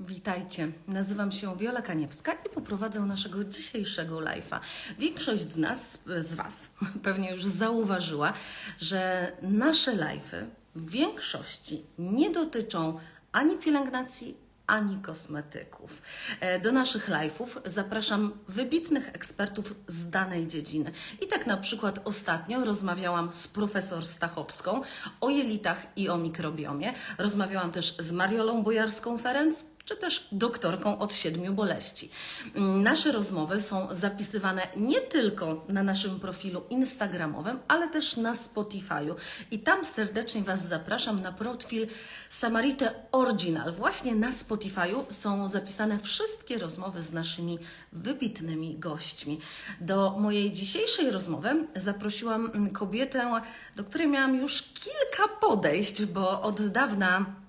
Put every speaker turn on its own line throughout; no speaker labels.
Witajcie, nazywam się Wiola Kaniewska i poprowadzę naszego dzisiejszego live'a. Większość z nas, z Was pewnie już zauważyła, że nasze live'y w większości nie dotyczą ani pielęgnacji, ani kosmetyków. E, Do naszych live'ów zapraszam wybitnych ekspertów z danej dziedziny. I tak na przykład ostatnio rozmawiałam z profesor Stachowską o jelitach i o mikrobiomie. Rozmawiałam też z Mariolą Bojarską-Ferenc, czy też doktorką od siedmiu boleści. Mm, Nasze rozmowy są zapisywane nie tylko na naszym profilu Instagramowym, ale też na Spotify'u. I tam serdecznie Was zapraszam na profil Samarite Original. Właśnie na Spotify'u są zapisane wszystkie rozmowy z naszymi wybitnymi gośćmi. Do mojej dzisiejszej rozmowy zaprosiłam kobietę, do której miałam już kilka podejść, bo od dawna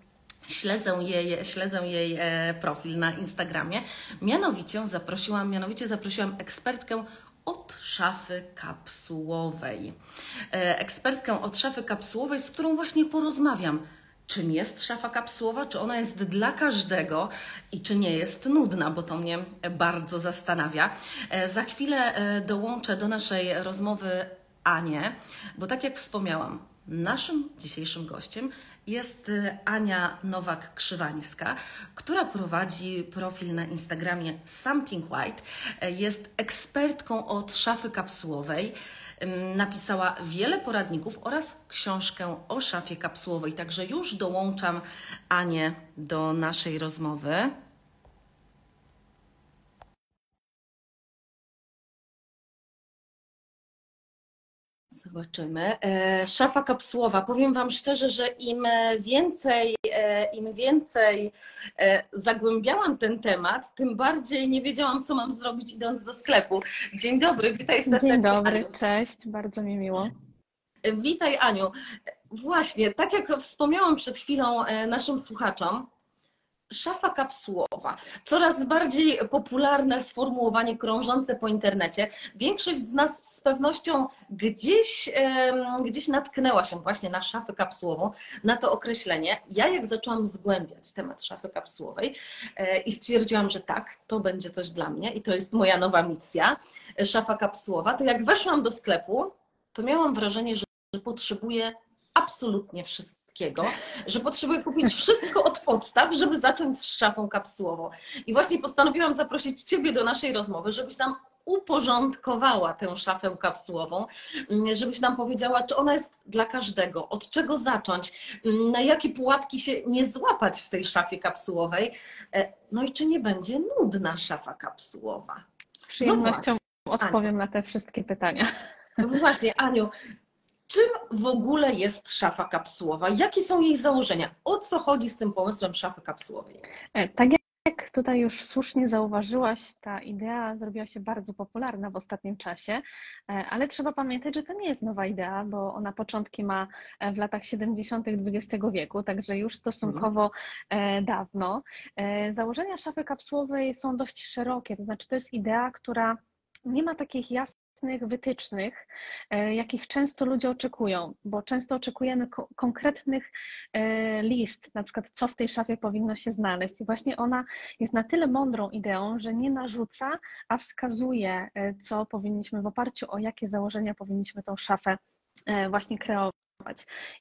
Śledzę jej, śledzę jej e, profil na Instagramie. Mianowicie zaprosiłam, mianowicie zaprosiłam ekspertkę od szafy kapsułowej. E, ekspertkę od szafy kapsułowej, z którą właśnie porozmawiam. Czym jest szafa kapsułowa? Czy ona jest dla każdego i czy nie jest nudna, bo to mnie bardzo zastanawia. E, Za chwilę dołączę do naszej rozmowy Anię, bo tak jak wspomniałam, naszym dzisiejszym gościem jest y, Ania Nowak-Krzywańska, która prowadzi profil na Instagramie Something White. E, Jest ekspertką od szafy kapsułowej. Napisała wiele poradników oraz książkę o szafie kapsułowej. Także już dołączam Anię do naszej rozmowy. Zobaczymy. E, Szafa kapsułowa. Powiem Wam szczerze, że im e, więcej, e, im więcej zagłębiałam ten temat, tym bardziej nie wiedziałam, co mam zrobić idąc do sklepu. Dzień dobry, witaj serdecznie.
Dzień dobry, cześć, bardzo mi miło.
Witaj Aniu. Właśnie, tak jak wspomniałam przed chwilą naszym słuchaczom, Szafa kapsułowa. Coraz bardziej popularne sformułowanie krążące po internecie. Większość z nas z pewnością gdzieś, gdzieś natknęła się właśnie na szafę kapsułową, na to określenie. Ja jak zaczęłam zgłębiać temat szafy kapsułowej e, i stwierdziłam, że tak, to będzie coś dla mnie i to jest moja nowa misja, e, szafa kapsułowa, to jak weszłam do sklepu, to miałam wrażenie, że że potrzebuję absolutnie wszystkiego, że potrzebuję kupić wszystko od podstaw, żeby zacząć z szafą kapsułową. I właśnie postanowiłam zaprosić Ciebie do naszej rozmowy, żebyś nam uporządkowała tę szafę kapsułową, mm, żebyś nam powiedziała, czy ona jest dla każdego, od czego zacząć, mm, na jakie pułapki się nie złapać w tej szafie kapsułowej, e, no i czy nie będzie nudna szafa kapsułowa.
Z przyjemnością
No
odpowiem na te wszystkie pytania.
No właśnie, Aniu, czym w ogóle jest szafa kapsułowa? Jakie są jej założenia? O co chodzi z tym pomysłem szafy kapsułowej?
E, Tak jak tutaj już słusznie zauważyłaś, ta idea zrobiła się bardzo popularna w ostatnim czasie, e, ale trzeba pamiętać, że to nie jest nowa idea, bo ona początki ma e, w latach 70. XX wieku, także już stosunkowo e, dawno. Założenia szafy kapsułowej są dość szerokie, to znaczy to jest idea, która nie ma takich jasnych wytycznych, e, jakich często ludzie oczekują, bo często oczekujemy ko- konkretnych e, list, na przykład co w tej szafie powinno się znaleźć. I właśnie ona jest na tyle mądrą ideą, że nie narzuca, a wskazuje, e, co powinniśmy w oparciu o jakie założenia powinniśmy tą szafę właśnie kreować.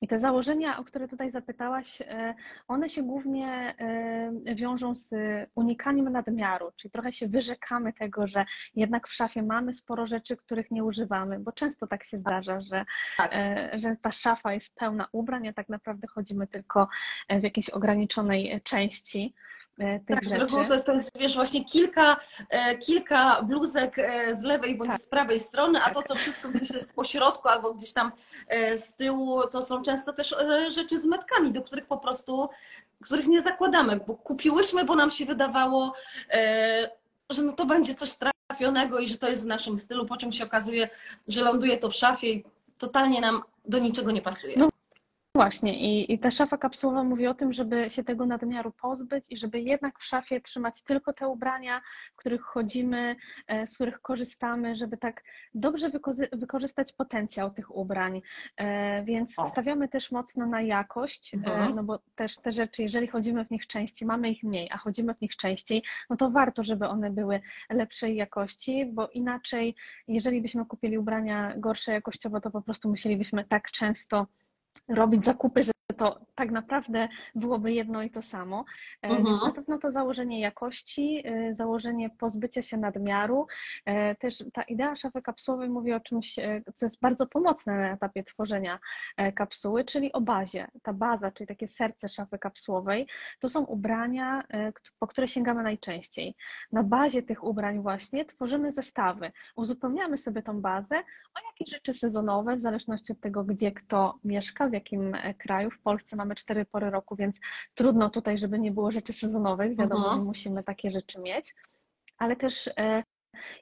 I te założenia, o które tutaj zapytałaś, e, one się głównie e, wiążą z unikaniem nadmiaru, czyli trochę się wyrzekamy tego, że jednak w szafie mamy sporo rzeczy, których nie używamy, bo często tak się zdarza, że,
Tak.
e, że ta szafa jest pełna ubrań, a tak naprawdę chodzimy tylko w jakiejś ograniczonej części tych
Tak, z
rzeczy.
reguły to, to jest, wiesz, właśnie kilka, e, kilka bluzek e, z lewej bądź
Tak.
z prawej strony, a
Tak.
to, co wszystko gdzieś jest po środku albo gdzieś tam e, z tyłu, to są często też e, rzeczy z metkami, do których po prostu, których nie zakładamy, bo kupiłyśmy, bo nam się wydawało, e, że no to będzie coś trafionego i że to jest w naszym stylu, po czym się okazuje, że ląduje to w szafie i totalnie nam do niczego nie pasuje.
No Właśnie, i, i ta szafa kapsułowa mówi o tym, żeby się tego nadmiaru pozbyć i żeby jednak w szafie trzymać tylko te ubrania, w których chodzimy, e, z których korzystamy, żeby tak dobrze wykorzystać potencjał tych ubrań. E, Więc
O.
stawiamy też mocno na jakość, e,
Mhm.
no bo też te rzeczy, jeżeli chodzimy w nich częściej, mamy ich mniej, a chodzimy w nich częściej, no to warto, żeby one były lepszej jakości, bo inaczej, jeżeli byśmy kupili ubrania gorsze jakościowo, to po prostu musielibyśmy tak często robić zakupy, że to tak naprawdę byłoby jedno i to samo. E,
Mhm.
Więc na pewno to założenie jakości, e, założenie pozbycia się nadmiaru. E, Też ta idea szafy kapsułowej mówi o czymś, co jest bardzo pomocne na etapie tworzenia kapsuły, czyli o bazie. Ta baza, czyli takie serce szafy kapsułowej, to są ubrania, po które sięgamy najczęściej. Na bazie tych ubrań właśnie tworzymy zestawy. Uzupełniamy sobie tą bazę o jakieś rzeczy sezonowe, w zależności od tego, gdzie kto mieszka, w jakim kraju. W Polsce mamy cztery pory roku, więc trudno tutaj, żeby nie było rzeczy sezonowych. Wiadomo,
Mhm.
że musimy takie rzeczy mieć, ale też e,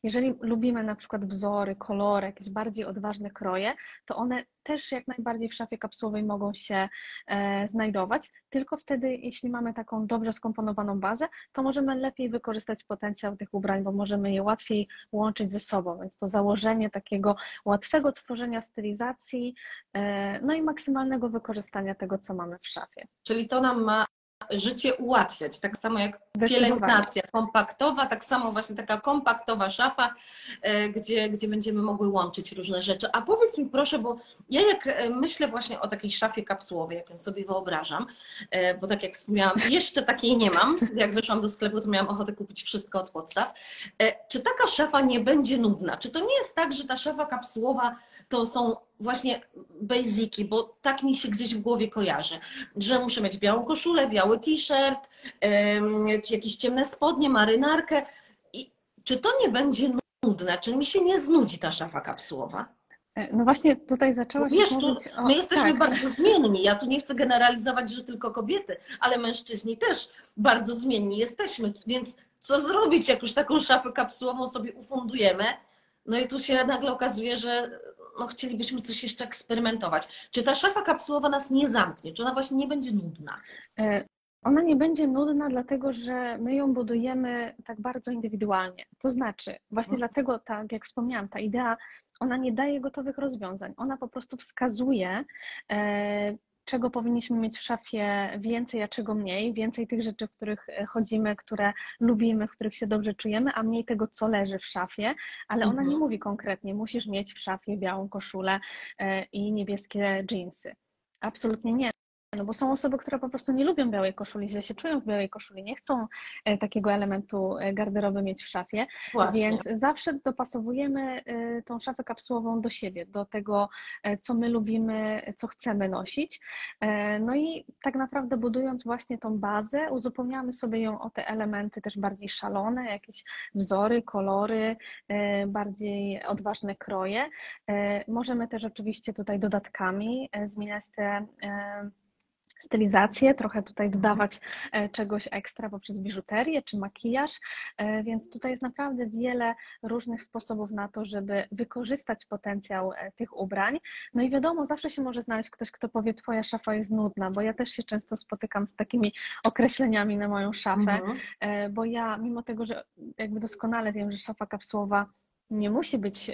jeżeli lubimy na przykład wzory, kolory, jakieś bardziej odważne kroje, to one też jak najbardziej w szafie kapsułowej mogą się e, znajdować. Tylko wtedy, jeśli mamy taką dobrze skomponowaną bazę, to możemy lepiej wykorzystać potencjał tych ubrań, bo możemy je łatwiej łączyć ze sobą. Więc to założenie takiego łatwego tworzenia stylizacji, e, no i maksymalnego wykorzystania tego, co mamy w szafie.
Czyli to nam ma życie ułatwiać, tak samo jak pielęgnacja kompaktowa, tak samo właśnie taka kompaktowa szafa, e, gdzie, gdzie będziemy mogły łączyć różne rzeczy. A powiedz mi proszę, bo ja jak e, myślę właśnie o takiej szafie kapsułowej, jak ją sobie wyobrażam, e, bo tak jak wspomniałam, jeszcze takiej nie mam. Jak wyszłam do sklepu, to miałam ochotę kupić wszystko od podstaw. Czy taka szafa nie będzie nudna? Czy to nie jest tak, że ta szafa kapsułowa to są właśnie basiki, bo tak mi się gdzieś w głowie kojarzy, że muszę mieć białą koszulę, biały t-shirt, czy jakieś ciemne spodnie, marynarkę. I czy to nie będzie nudne? Czy mi się nie znudzi ta szafa kapsułowa?
E, No właśnie tutaj zaczęłaś
Wiesz, tu
mówić o...
my jesteśmy
tak.
bardzo zmienni. Ja tu nie chcę generalizować, że tylko kobiety, ale mężczyźni też bardzo zmienni jesteśmy. Więc co zrobić, jak już taką szafę kapsułową sobie ufundujemy? No i tu się nagle okazuje, że no, chcielibyśmy coś jeszcze eksperymentować. Czy ta szafa kapsułowa nas nie zamknie? Czy ona właśnie nie będzie nudna?
E, Ona nie będzie nudna, dlatego że my ją budujemy tak bardzo indywidualnie. To znaczy, właśnie
Mhm.
dlatego, tak jak wspomniałam, ta idea, ona nie daje gotowych rozwiązań. Ona po prostu wskazuje, e, czego powinniśmy mieć w szafie więcej, a czego mniej. Więcej tych rzeczy, w których e, chodzimy, które lubimy, w których się dobrze czujemy, a mniej tego, co leży w szafie. Ale ona nie
Mhm.
mówi konkretnie, musisz mieć w szafie białą koszulę e, i niebieskie dżinsy. Absolutnie nie. No bo są osoby, które po prostu nie lubią białej koszuli, źle się czują w białej koszuli, nie chcą e, takiego elementu e, garderoby mieć w szafie,
Właśnie.
więc zawsze dopasowujemy e, tą szafę kapsułową do siebie, do tego, co my lubimy, co chcemy nosić. No i tak naprawdę budując właśnie tą bazę, uzupełniamy sobie ją o te elementy też bardziej szalone, jakieś wzory, kolory, bardziej odważne kroje. Możemy też oczywiście tutaj dodatkami zmieniać te stylizację, trochę tutaj dodawać e, czegoś ekstra poprzez biżuterię czy makijaż, e, więc tutaj jest naprawdę wiele różnych sposobów na to, żeby wykorzystać potencjał e, tych ubrań. No i wiadomo, zawsze się może znaleźć ktoś, kto powie, twoja szafa jest nudna, bo ja też się często spotykam z takimi określeniami na moją szafę,
Mhm.
bo ja mimo tego, że jakby doskonale wiem, że szafa kapsułowa nie musi być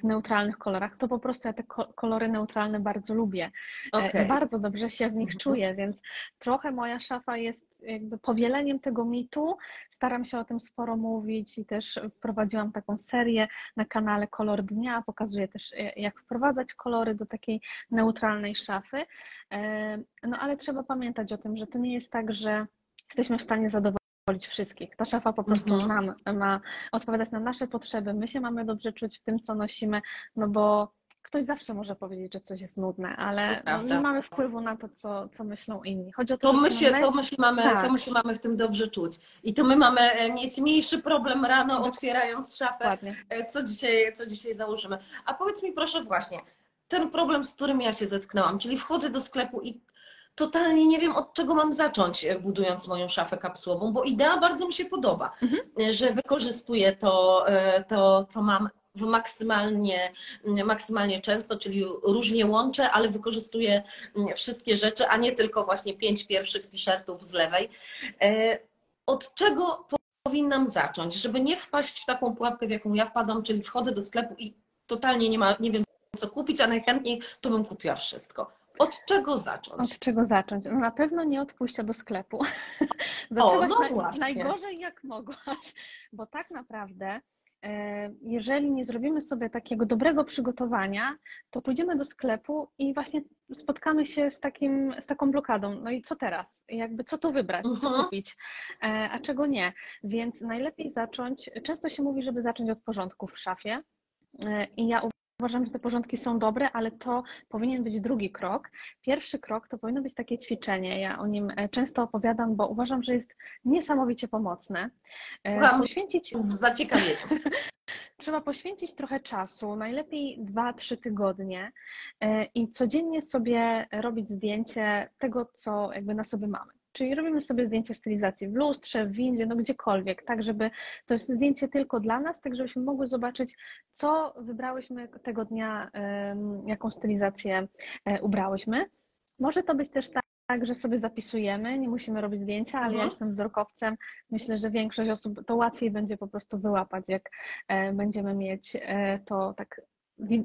w neutralnych kolorach, to po prostu ja te ko- kolory neutralne bardzo lubię. E. I bardzo dobrze się w nich
Mhm.
czuję, więc trochę moja szafa jest jakby powieleniem tego mitu. Staram się o tym sporo mówić i też wprowadziłam taką serię na kanale Kolor Dnia. Pokazuję też, e, jak wprowadzać kolory do takiej neutralnej szafy. E, No ale trzeba pamiętać o tym, że to nie jest tak, że jesteśmy w stanie zadowolić wszystkich. Ta szafa po prostu
Mhm.
nam ma odpowiadać na nasze potrzeby. My się mamy dobrze czuć w tym, co nosimy, no bo ktoś zawsze może powiedzieć, że coś jest nudne, ale no, nie mamy wpływu na to, co, co myślą inni. Chodzi o to,
To my, się, to, my się mamy,
Tak.
to my się mamy w tym dobrze czuć. I to my mamy e, mieć mniejszy problem rano, otwierając szafę,
Dokładnie.
e, co dzisiaj, co dzisiaj założymy. A powiedz mi proszę właśnie, ten problem, z którym ja się zetknęłam, czyli wchodzę do sklepu i totalnie nie wiem, od czego mam zacząć, e, budując moją szafę kapsułową, bo idea bardzo mi się podoba,
Mhm.
e, że wykorzystuję to, e, to, co mam w maksymalnie, maksymalnie często, czyli różnie łączę, ale wykorzystuję wszystkie rzeczy, a nie tylko właśnie pięć pierwszych t-shirtów z lewej. Od czego powinnam zacząć, żeby nie wpaść w taką pułapkę, w jaką ja wpadam, czyli wchodzę do sklepu i totalnie nie ma, nie wiem co kupić, a najchętniej to bym kupiła wszystko. Od czego zacząć?
Od czego zacząć? No na pewno nie od pójścia do sklepu. Zaczęłaś
o, no
na, najgorzej jak mogłaś, bo tak naprawdę e, jeżeli nie zrobimy sobie takiego dobrego przygotowania, to pójdziemy do sklepu i właśnie spotkamy się z, takim, z taką blokadą. No i co teraz? Jakby co tu wybrać, co
Mhm.
kupić, e, a czego nie. Więc najlepiej zacząć, często się mówi, żeby zacząć od porządków w szafie e, i ja Uważam, że te porządki są dobre, ale to powinien być drugi krok. Pierwszy krok to powinno być takie ćwiczenie. Ja o nim e, często opowiadam, bo uważam, że jest niesamowicie pomocne. E,
Słucham.
Poświęcić,
Z zaciekawieniem.
trzeba poświęcić trochę czasu, najlepiej 2-3 tygodnie e, i codziennie sobie robić zdjęcie tego, co jakby na sobie mamy. Czyli robimy sobie zdjęcie stylizacji w lustrze, w windzie, no gdziekolwiek, tak żeby to jest zdjęcie tylko dla nas, tak żebyśmy mogły zobaczyć, co wybrałyśmy tego dnia, jaką stylizację e, ubrałyśmy. Może to być też tak, że sobie zapisujemy, nie musimy robić zdjęcia, ale ja
Mhm.
jestem wzrokowcem. Myślę, że większość osób to łatwiej będzie po prostu wyłapać, jak e, będziemy mieć e, to tak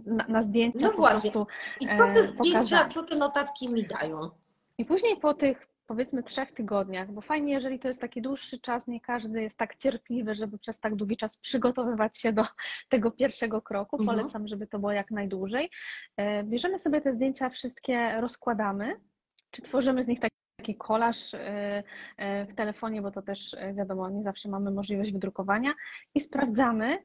na, na zdjęciach
No właśnie.
prostu.
I co te zdjęcia,
pokazać.
co te notatki mi dają?
I później po tych powiedzmy trzech tygodniach, bo fajnie, jeżeli to jest taki dłuższy czas, nie każdy jest tak cierpliwy, żeby przez tak długi czas przygotowywać się do tego pierwszego kroku.
Mhm.
Polecam, żeby to było jak najdłużej. E, Bierzemy sobie te zdjęcia, wszystkie rozkładamy, czy tworzymy z nich taki taki kolaż e, e, w telefonie, bo to też wiadomo, nie zawsze mamy możliwość wydrukowania i sprawdzamy,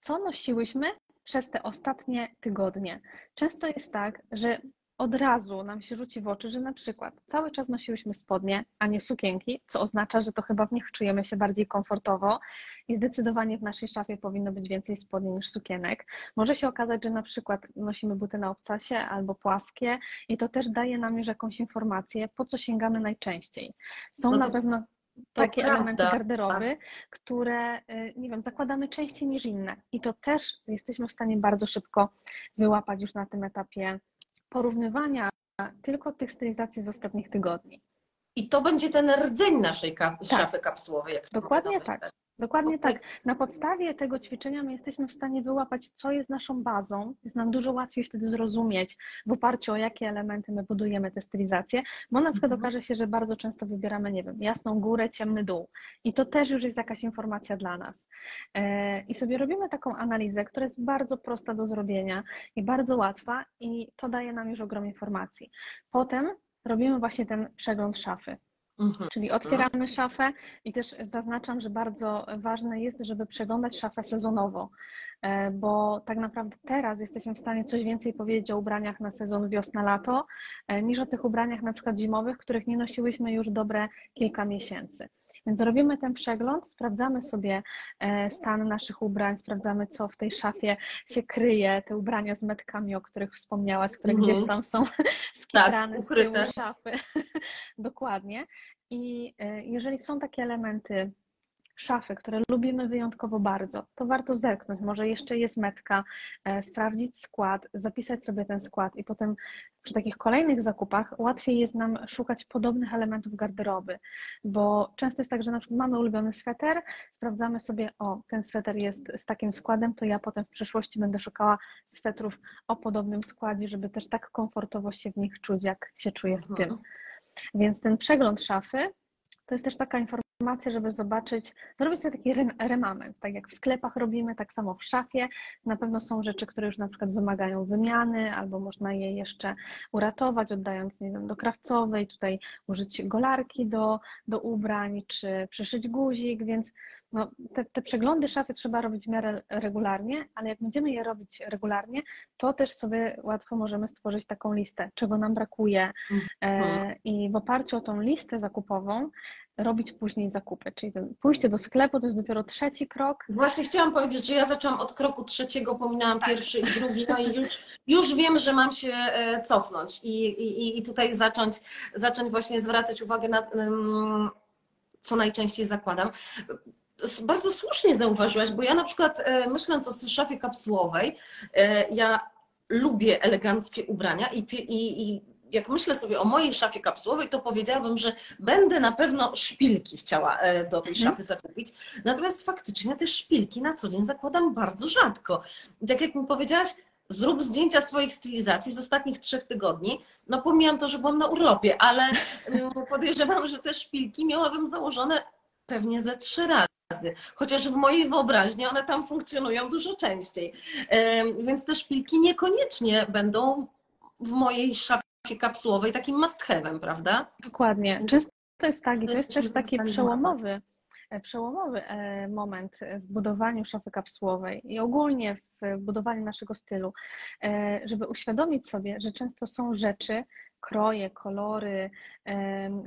co nosiłyśmy przez te ostatnie tygodnie. Często jest tak, że od razu nam się rzuci w oczy, że na przykład cały czas nosiłyśmy spodnie, a nie sukienki, co oznacza, że to chyba w nich czujemy się bardziej komfortowo i zdecydowanie w naszej szafie powinno być więcej spodni niż sukienek. Może się okazać, że na przykład nosimy buty na obcasie albo płaskie i to też daje nam już jakąś informację, po co sięgamy najczęściej. Są
No to-
na pewno takie
prawda.
elementy garderoby, które, y, nie wiem, zakładamy częściej niż inne. I to też jesteśmy w stanie bardzo szybko wyłapać już na tym etapie porównywania tylko tych stylizacji z ostatnich tygodni.
I to będzie ten rdzeń naszej kap-
Tak.
szafy kapsułowej. Jak
Dokładnie
mogę
tak. Dokładnie tak. Na podstawie tego ćwiczenia my jesteśmy w stanie wyłapać, co jest naszą bazą. Jest nam dużo łatwiej wtedy zrozumieć, w oparciu o jakie elementy my budujemy te stylizacje, bo na przykład
Mhm.
okaże się, że bardzo często wybieramy, nie wiem, jasną górę, ciemny dół. I to też już jest jakaś informacja dla nas. E, I sobie robimy taką analizę, która jest bardzo prosta do zrobienia i bardzo łatwa, i to daje nam już ogrom informacji. Potem robimy właśnie ten przegląd szafy.
Mhm.
Czyli otwieramy szafę i też zaznaczam, że bardzo ważne jest, żeby przeglądać szafę sezonowo, e, bo tak naprawdę teraz jesteśmy w stanie coś więcej powiedzieć o ubraniach na sezon wiosna-lato, e, niż o tych ubraniach na przykład zimowych, których nie nosiłyśmy już dobre kilka miesięcy. Więc robimy ten przegląd, sprawdzamy sobie e, stan naszych ubrań, sprawdzamy, co w tej szafie się kryje, te ubrania z metkami, o których wspomniałaś, które
Mhm.
gdzieś tam są skitrane z tyłu szafy. Dokładnie. I e, jeżeli są takie elementy szafy, które lubimy wyjątkowo bardzo, to warto zerknąć. Może jeszcze jest metka, e, sprawdzić skład, zapisać sobie ten skład i potem przy takich kolejnych zakupach łatwiej jest nam szukać podobnych elementów garderoby, bo często jest tak, że na przykład mamy ulubiony sweter, sprawdzamy sobie, o, ten sweter jest z takim składem, to ja potem w przyszłości będę szukała swetrów o podobnym składzie, żeby też tak komfortowo się w nich czuć, jak się czuję w tym. Więc ten przegląd szafy to jest też taka informacja, żeby zobaczyć, zrobić sobie taki re- remament. Tak jak w sklepach robimy, tak samo w szafie. Na pewno są rzeczy, które już na przykład wymagają wymiany, albo można je jeszcze uratować, oddając, nie wiem, do krawcowej, tutaj użyć golarki do, do ubrań, czy przyszyć guzik, więc no, te, te przeglądy szafy trzeba robić w miarę regularnie, ale jak będziemy je robić regularnie, to też sobie łatwo możemy stworzyć taką listę, czego nam brakuje e, i w oparciu o tą listę zakupową robić później zakupy. Czyli ten pójście do sklepu to jest dopiero trzeci krok.
Właśnie chciałam powiedzieć, że ja zaczęłam od kroku trzeciego, pominęłam
Tak.
pierwszy i drugi, no i już, już wiem, że mam się e, cofnąć i, i, i tutaj zacząć, zacząć właśnie zwracać uwagę na, co najczęściej zakładam. bardzo słusznie zauważyłaś, bo ja na przykład e, myśląc o szafie kapsułowej, e, ja lubię eleganckie ubrania i, i, i jak myślę sobie o mojej szafie kapsułowej, to powiedziałabym, że będę na pewno szpilki chciała e, do tej
Mhm.
szafy zakupić. Natomiast faktycznie te szpilki na co dzień zakładam bardzo rzadko. I tak jak mi powiedziałaś, zrób zdjęcia swoich stylizacji z ostatnich trzech tygodni. No pomijam to, że byłam na urlopie, ale mm, podejrzewam, że te szpilki miałabym założone pewnie ze trzy razy. Chociaż w mojej wyobraźni one tam funkcjonują dużo częściej. Więc te szpilki niekoniecznie będą w mojej szafie kapsułowej takim must have'em, prawda?
Dokładnie. Często to jest tak i to jest też taki przełomowy, e, przełomowy e, moment w budowaniu szafy kapsułowej i ogólnie w budowaniu naszego stylu, e, żeby uświadomić sobie, że często są rzeczy, kroje, kolory,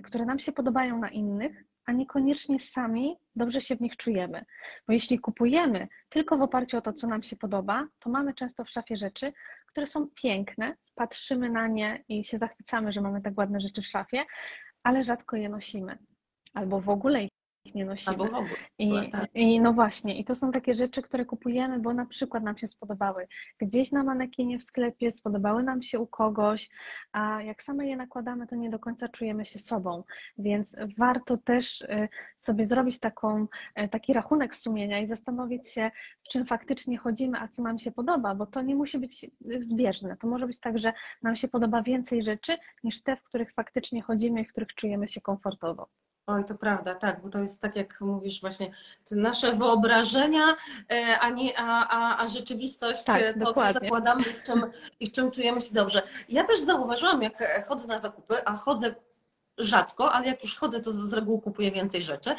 które nam się podobają na innych, a niekoniecznie sami dobrze się w nich czujemy. Bo jeśli kupujemy tylko w oparciu o to, co nam się podoba, to mamy często w szafie rzeczy, które są piękne, patrzymy na nie i się zachwycamy, że mamy tak ładne rzeczy w szafie, ale rzadko je nosimy. Albo w ogóle ich nie nosimy.
Albo w ogóle.
I,
tak.
I no właśnie, i to są takie rzeczy, które kupujemy, bo na przykład nam się spodobały gdzieś na manekinie w sklepie, spodobały nam się u kogoś, a jak same je nakładamy, to nie do końca czujemy się sobą. Więc warto też y, sobie zrobić taką, y, taki rachunek sumienia i zastanowić się, w czym faktycznie chodzimy, a co nam się podoba, bo to nie musi być zbieżne. To może być tak, że nam się podoba więcej rzeczy niż te, w których faktycznie chodzimy i w których czujemy się komfortowo.
Oj, to prawda, tak, bo to jest tak, jak mówisz, właśnie nasze wyobrażenia, e, a, nie, a, a, a rzeczywistość,
Tak,
e, to,
dokładnie.
co zakładamy i w, czym, i w czym czujemy się dobrze. Ja też zauważyłam, jak chodzę na zakupy, a chodzę rzadko, ale jak już chodzę, to z reguły kupuję więcej rzeczy.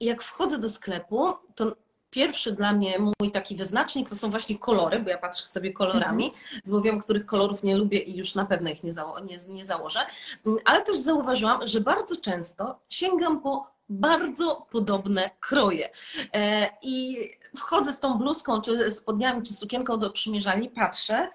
Jak wchodzę do sklepu, to pierwszy dla mnie mój taki wyznacznik to są właśnie kolory, bo ja patrzę sobie kolorami, bo wiem, których kolorów nie lubię i już na pewno ich nie, zało- nie, nie założę. Mm, Ale też zauważyłam, że bardzo często sięgam po bardzo podobne kroje. E, I wchodzę z tą bluzką, czy spodniami, czy sukienką do przymierzalni, patrzę,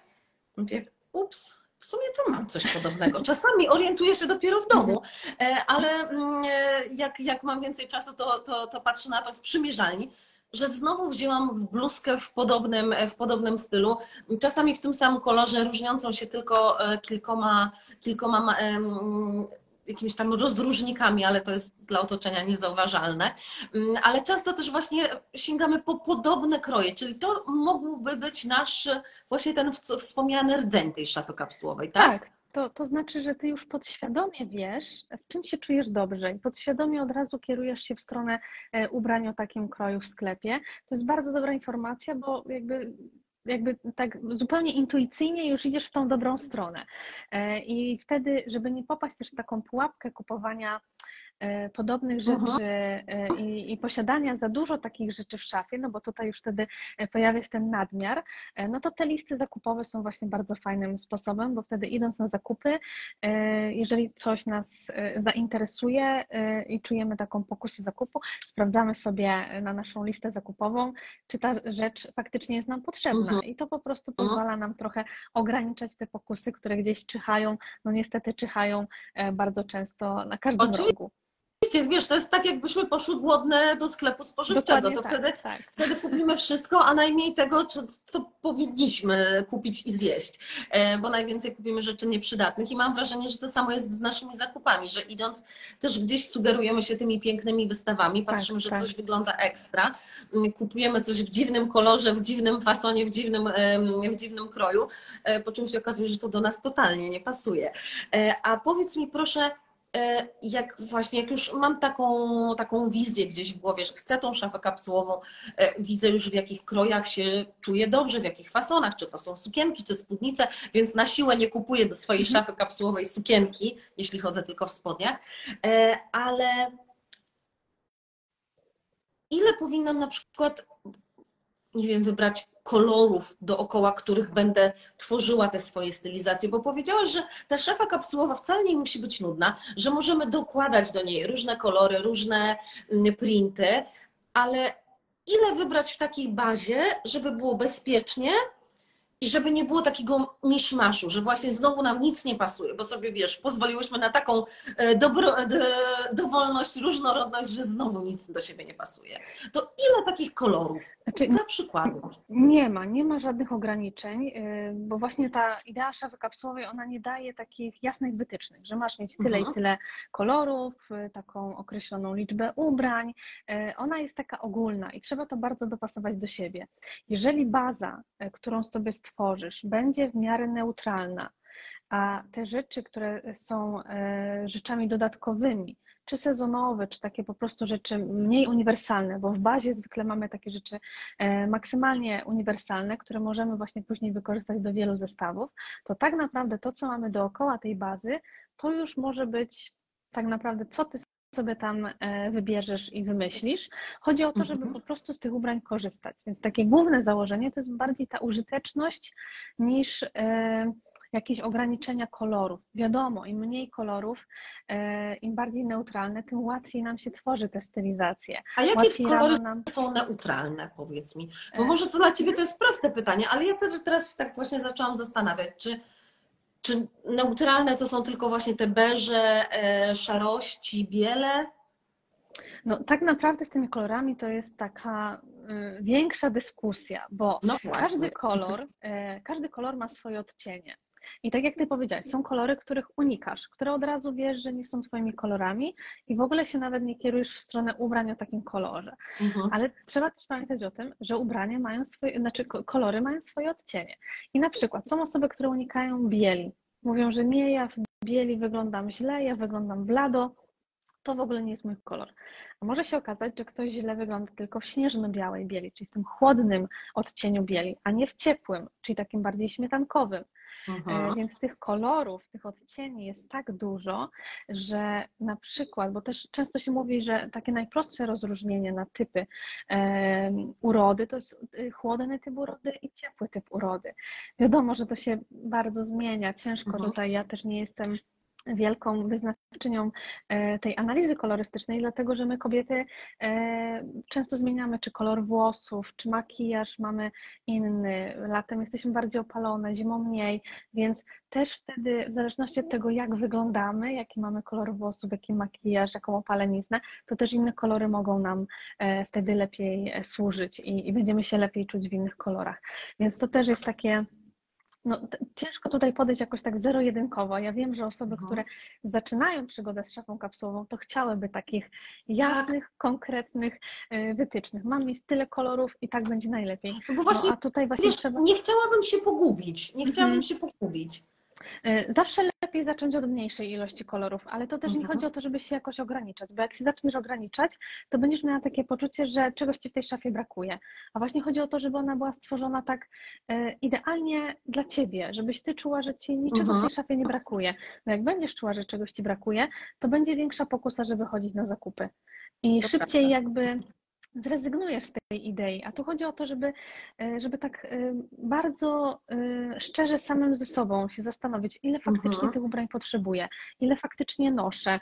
mówię, ups, w sumie to mam coś podobnego. Czasami orientuję się dopiero w domu, e, ale mm, e, jak, jak mam więcej czasu, to, to, to patrzę na to w przymierzalni, że znowu wzięłam w bluzkę w podobnym, w podobnym stylu, czasami w tym samym kolorze, różniącą się tylko e, kilkoma, kilkoma em, jakimiś tam rozróżnikami, ale to jest dla otoczenia niezauważalne. Mm, Ale często też właśnie sięgamy po podobne kroje, czyli to mógłby być nasz właśnie ten wspomniany rdzeń tej szafy kapsułowej, tak?
Tak, to, to znaczy, że ty już podświadomie wiesz, w czym się czujesz dobrze i podświadomie od razu kierujesz się w stronę e, ubrań o takim kroju w sklepie. To jest bardzo dobra informacja, bo jakby jakby tak zupełnie intuicyjnie już idziesz w tą dobrą stronę. E, I wtedy, żeby nie popaść też w taką pułapkę kupowania podobnych
Mhm.
rzeczy e, i, i posiadania za dużo takich rzeczy w szafie, no bo tutaj już wtedy e, pojawia się ten nadmiar, e, no to te listy zakupowe są właśnie bardzo fajnym sposobem, bo wtedy idąc na zakupy, e, jeżeli coś nas e, zainteresuje e, i czujemy taką pokusę zakupu, sprawdzamy sobie na naszą listę zakupową, czy ta rzecz faktycznie jest nam potrzebna
Mhm.
i to po prostu pozwala nam trochę ograniczać te pokusy, które gdzieś czyhają, no niestety czyhają e, bardzo często na każdym
Oczywiście,
rogu.
Oczywiście, wiesz, to jest tak, jakbyśmy poszły głodne do sklepu spożywczego.
Dokładnie
To
tak,
wtedy,
tak.
wtedy kupimy wszystko, a najmniej tego, co, powinniśmy kupić i zjeść, E, bo najwięcej kupimy rzeczy nieprzydatnych. I mam wrażenie, że to samo jest z naszymi zakupami, że idąc też gdzieś sugerujemy się tymi pięknymi wystawami,
Tak,
patrzymy, że
tak.
coś wygląda ekstra, Mm, kupujemy coś w dziwnym kolorze, w dziwnym fasonie, w dziwnym, w dziwnym kroju, e, po czym się okazuje, że to do nas totalnie nie pasuje. E, A powiedz mi proszę, jak właśnie, jak już mam taką, taką wizję gdzieś w głowie, że chcę tą szafę kapsułową, e, widzę już w jakich krojach się czuję dobrze, w jakich fasonach, czy to są sukienki, czy spódnice, więc na siłę nie kupuję do swojej
Mhm.
szafy kapsułowej sukienki, jeśli chodzę tylko w spodniach, E, ale ile powinnam na przykład, nie wiem, wybrać kolorów dookoła, których będę tworzyła te swoje stylizacje, bo powiedziałaś, że ta szafa kapsułowa wcale nie musi być nudna, że możemy dokładać do niej różne kolory, różne mm, printy, ale ile wybrać w takiej bazie, żeby było bezpiecznie I żeby nie było takiego miszmaszu, że właśnie znowu nam nic nie pasuje, bo sobie wiesz, pozwoliłyśmy na taką e, dobro, e, dowolność, różnorodność, że znowu nic do siebie nie pasuje. To ile takich kolorów?
Znaczy,
Za przykładem.
Nie ma, nie ma żadnych ograniczeń, yy, bo właśnie ta idea szafy kapsułowej, ona nie daje takich jasnych wytycznych, że masz mieć tyle
Mhm.
i tyle kolorów, taką określoną liczbę ubrań. Ona jest taka ogólna i trzeba to bardzo dopasować do siebie. Jeżeli baza, którą sobie stworzysz, będzie w miarę neutralna, a te rzeczy, które są yy, rzeczami dodatkowymi, czy sezonowe, czy takie po prostu rzeczy mniej uniwersalne, bo w bazie zwykle mamy takie rzeczy e, maksymalnie uniwersalne, które możemy właśnie później wykorzystać do wielu zestawów, to tak naprawdę to, co mamy dookoła tej bazy, to już może być tak naprawdę, co ty sobie tam e, wybierzesz i wymyślisz. Chodzi o to, żeby
Mhm.
po prostu z tych ubrań korzystać. Więc takie główne założenie to jest bardziej ta użyteczność niż e, jakieś ograniczenia kolorów. Wiadomo, im mniej kolorów, e, im bardziej neutralne, tym łatwiej nam się tworzy te stylizacje.
A jakie
Łatwiej
kolory
nam.
są neutralne, powiedz mi? Bo może to dla Ciebie to jest proste pytanie, ale ja też teraz się tak właśnie zaczęłam zastanawiać, czy, czy neutralne to są tylko właśnie te beże, e, szarości, biele?
No, tak naprawdę z tymi kolorami to jest taka y, większa dyskusja, bo
No
każdy kolor, e, każdy kolor ma swoje odcienie. I tak jak ty powiedziałaś, są kolory, których unikasz, które od razu wiesz, że nie są twoimi kolorami i w ogóle się nawet nie kierujesz w stronę ubrań o takim kolorze.
Mhm.
Ale trzeba też pamiętać o tym, że ubrania mają swoje, znaczy ko- kolory mają swoje odcienie. I na przykład są osoby, które unikają bieli. Mówią, że nie, ja w bieli wyglądam źle, ja wyglądam blado, to w ogóle nie jest mój kolor. A może się okazać, że ktoś źle wygląda tylko w śnieżno-białej bieli, czyli w tym chłodnym odcieniu bieli, a nie w ciepłym, czyli takim bardziej śmietankowym. E,
Mhm.
Więc tych kolorów, tych odcieni jest tak dużo, że na przykład, bo też często się mówi, że takie najprostsze rozróżnienie na typy em, urody to jest y, chłodny typ urody i ciepły typ urody. Wiadomo, że to się bardzo zmienia, ciężko
Mhm.
tutaj, ja też nie jestem wielką wyznawczynią e, tej analizy kolorystycznej, dlatego że my kobiety e, często zmieniamy czy kolor włosów, czy makijaż mamy inny, latem jesteśmy bardziej opalone, zimą mniej, więc też wtedy w zależności od tego jak wyglądamy, jaki mamy kolor włosów, jaki makijaż, jaką opaleniznę, to też inne kolory mogą nam e, wtedy lepiej służyć i będziemy się lepiej czuć w innych kolorach. Więc to też jest takie no, ciężko tutaj podejść jakoś tak zero-jedynkowo. Ja wiem, że osoby,
Mhm.
które zaczynają przygodę z szafą kapsułową, to chciałyby takich jasnych, konkretnych y, wytycznych. Mam mieć tyle kolorów i tak będzie najlepiej.
No bo właśnie,
No, a tutaj właśnie
wiesz,
trzeba.
nie chciałabym się pogubić, nie chciałabym
Mhm.
się pogubić.
Y, Zawsze lepiej zacząć od mniejszej ilości kolorów, ale to też nie
Mhm.
chodzi o to, żeby się jakoś ograniczać, bo jak się zaczniesz ograniczać, to będziesz miała takie poczucie, że czegoś ci w tej szafie brakuje. A właśnie chodzi o to, żeby ona była stworzona tak y, idealnie dla ciebie, żebyś ty czuła, że ci niczego w
Mhm.
tej szafie nie brakuje. Bo jak będziesz czuła, że czegoś ci brakuje, to będzie większa pokusa, żeby chodzić na zakupy. I
To
szybciej
prawda.
jakby zrezygnujesz z tej idei. A tu chodzi o to, żeby, e, żeby tak e, bardzo e, szczerze samym ze sobą się zastanowić, ile faktycznie
Mhm.
tych ubrań potrzebuję, ile faktycznie noszę,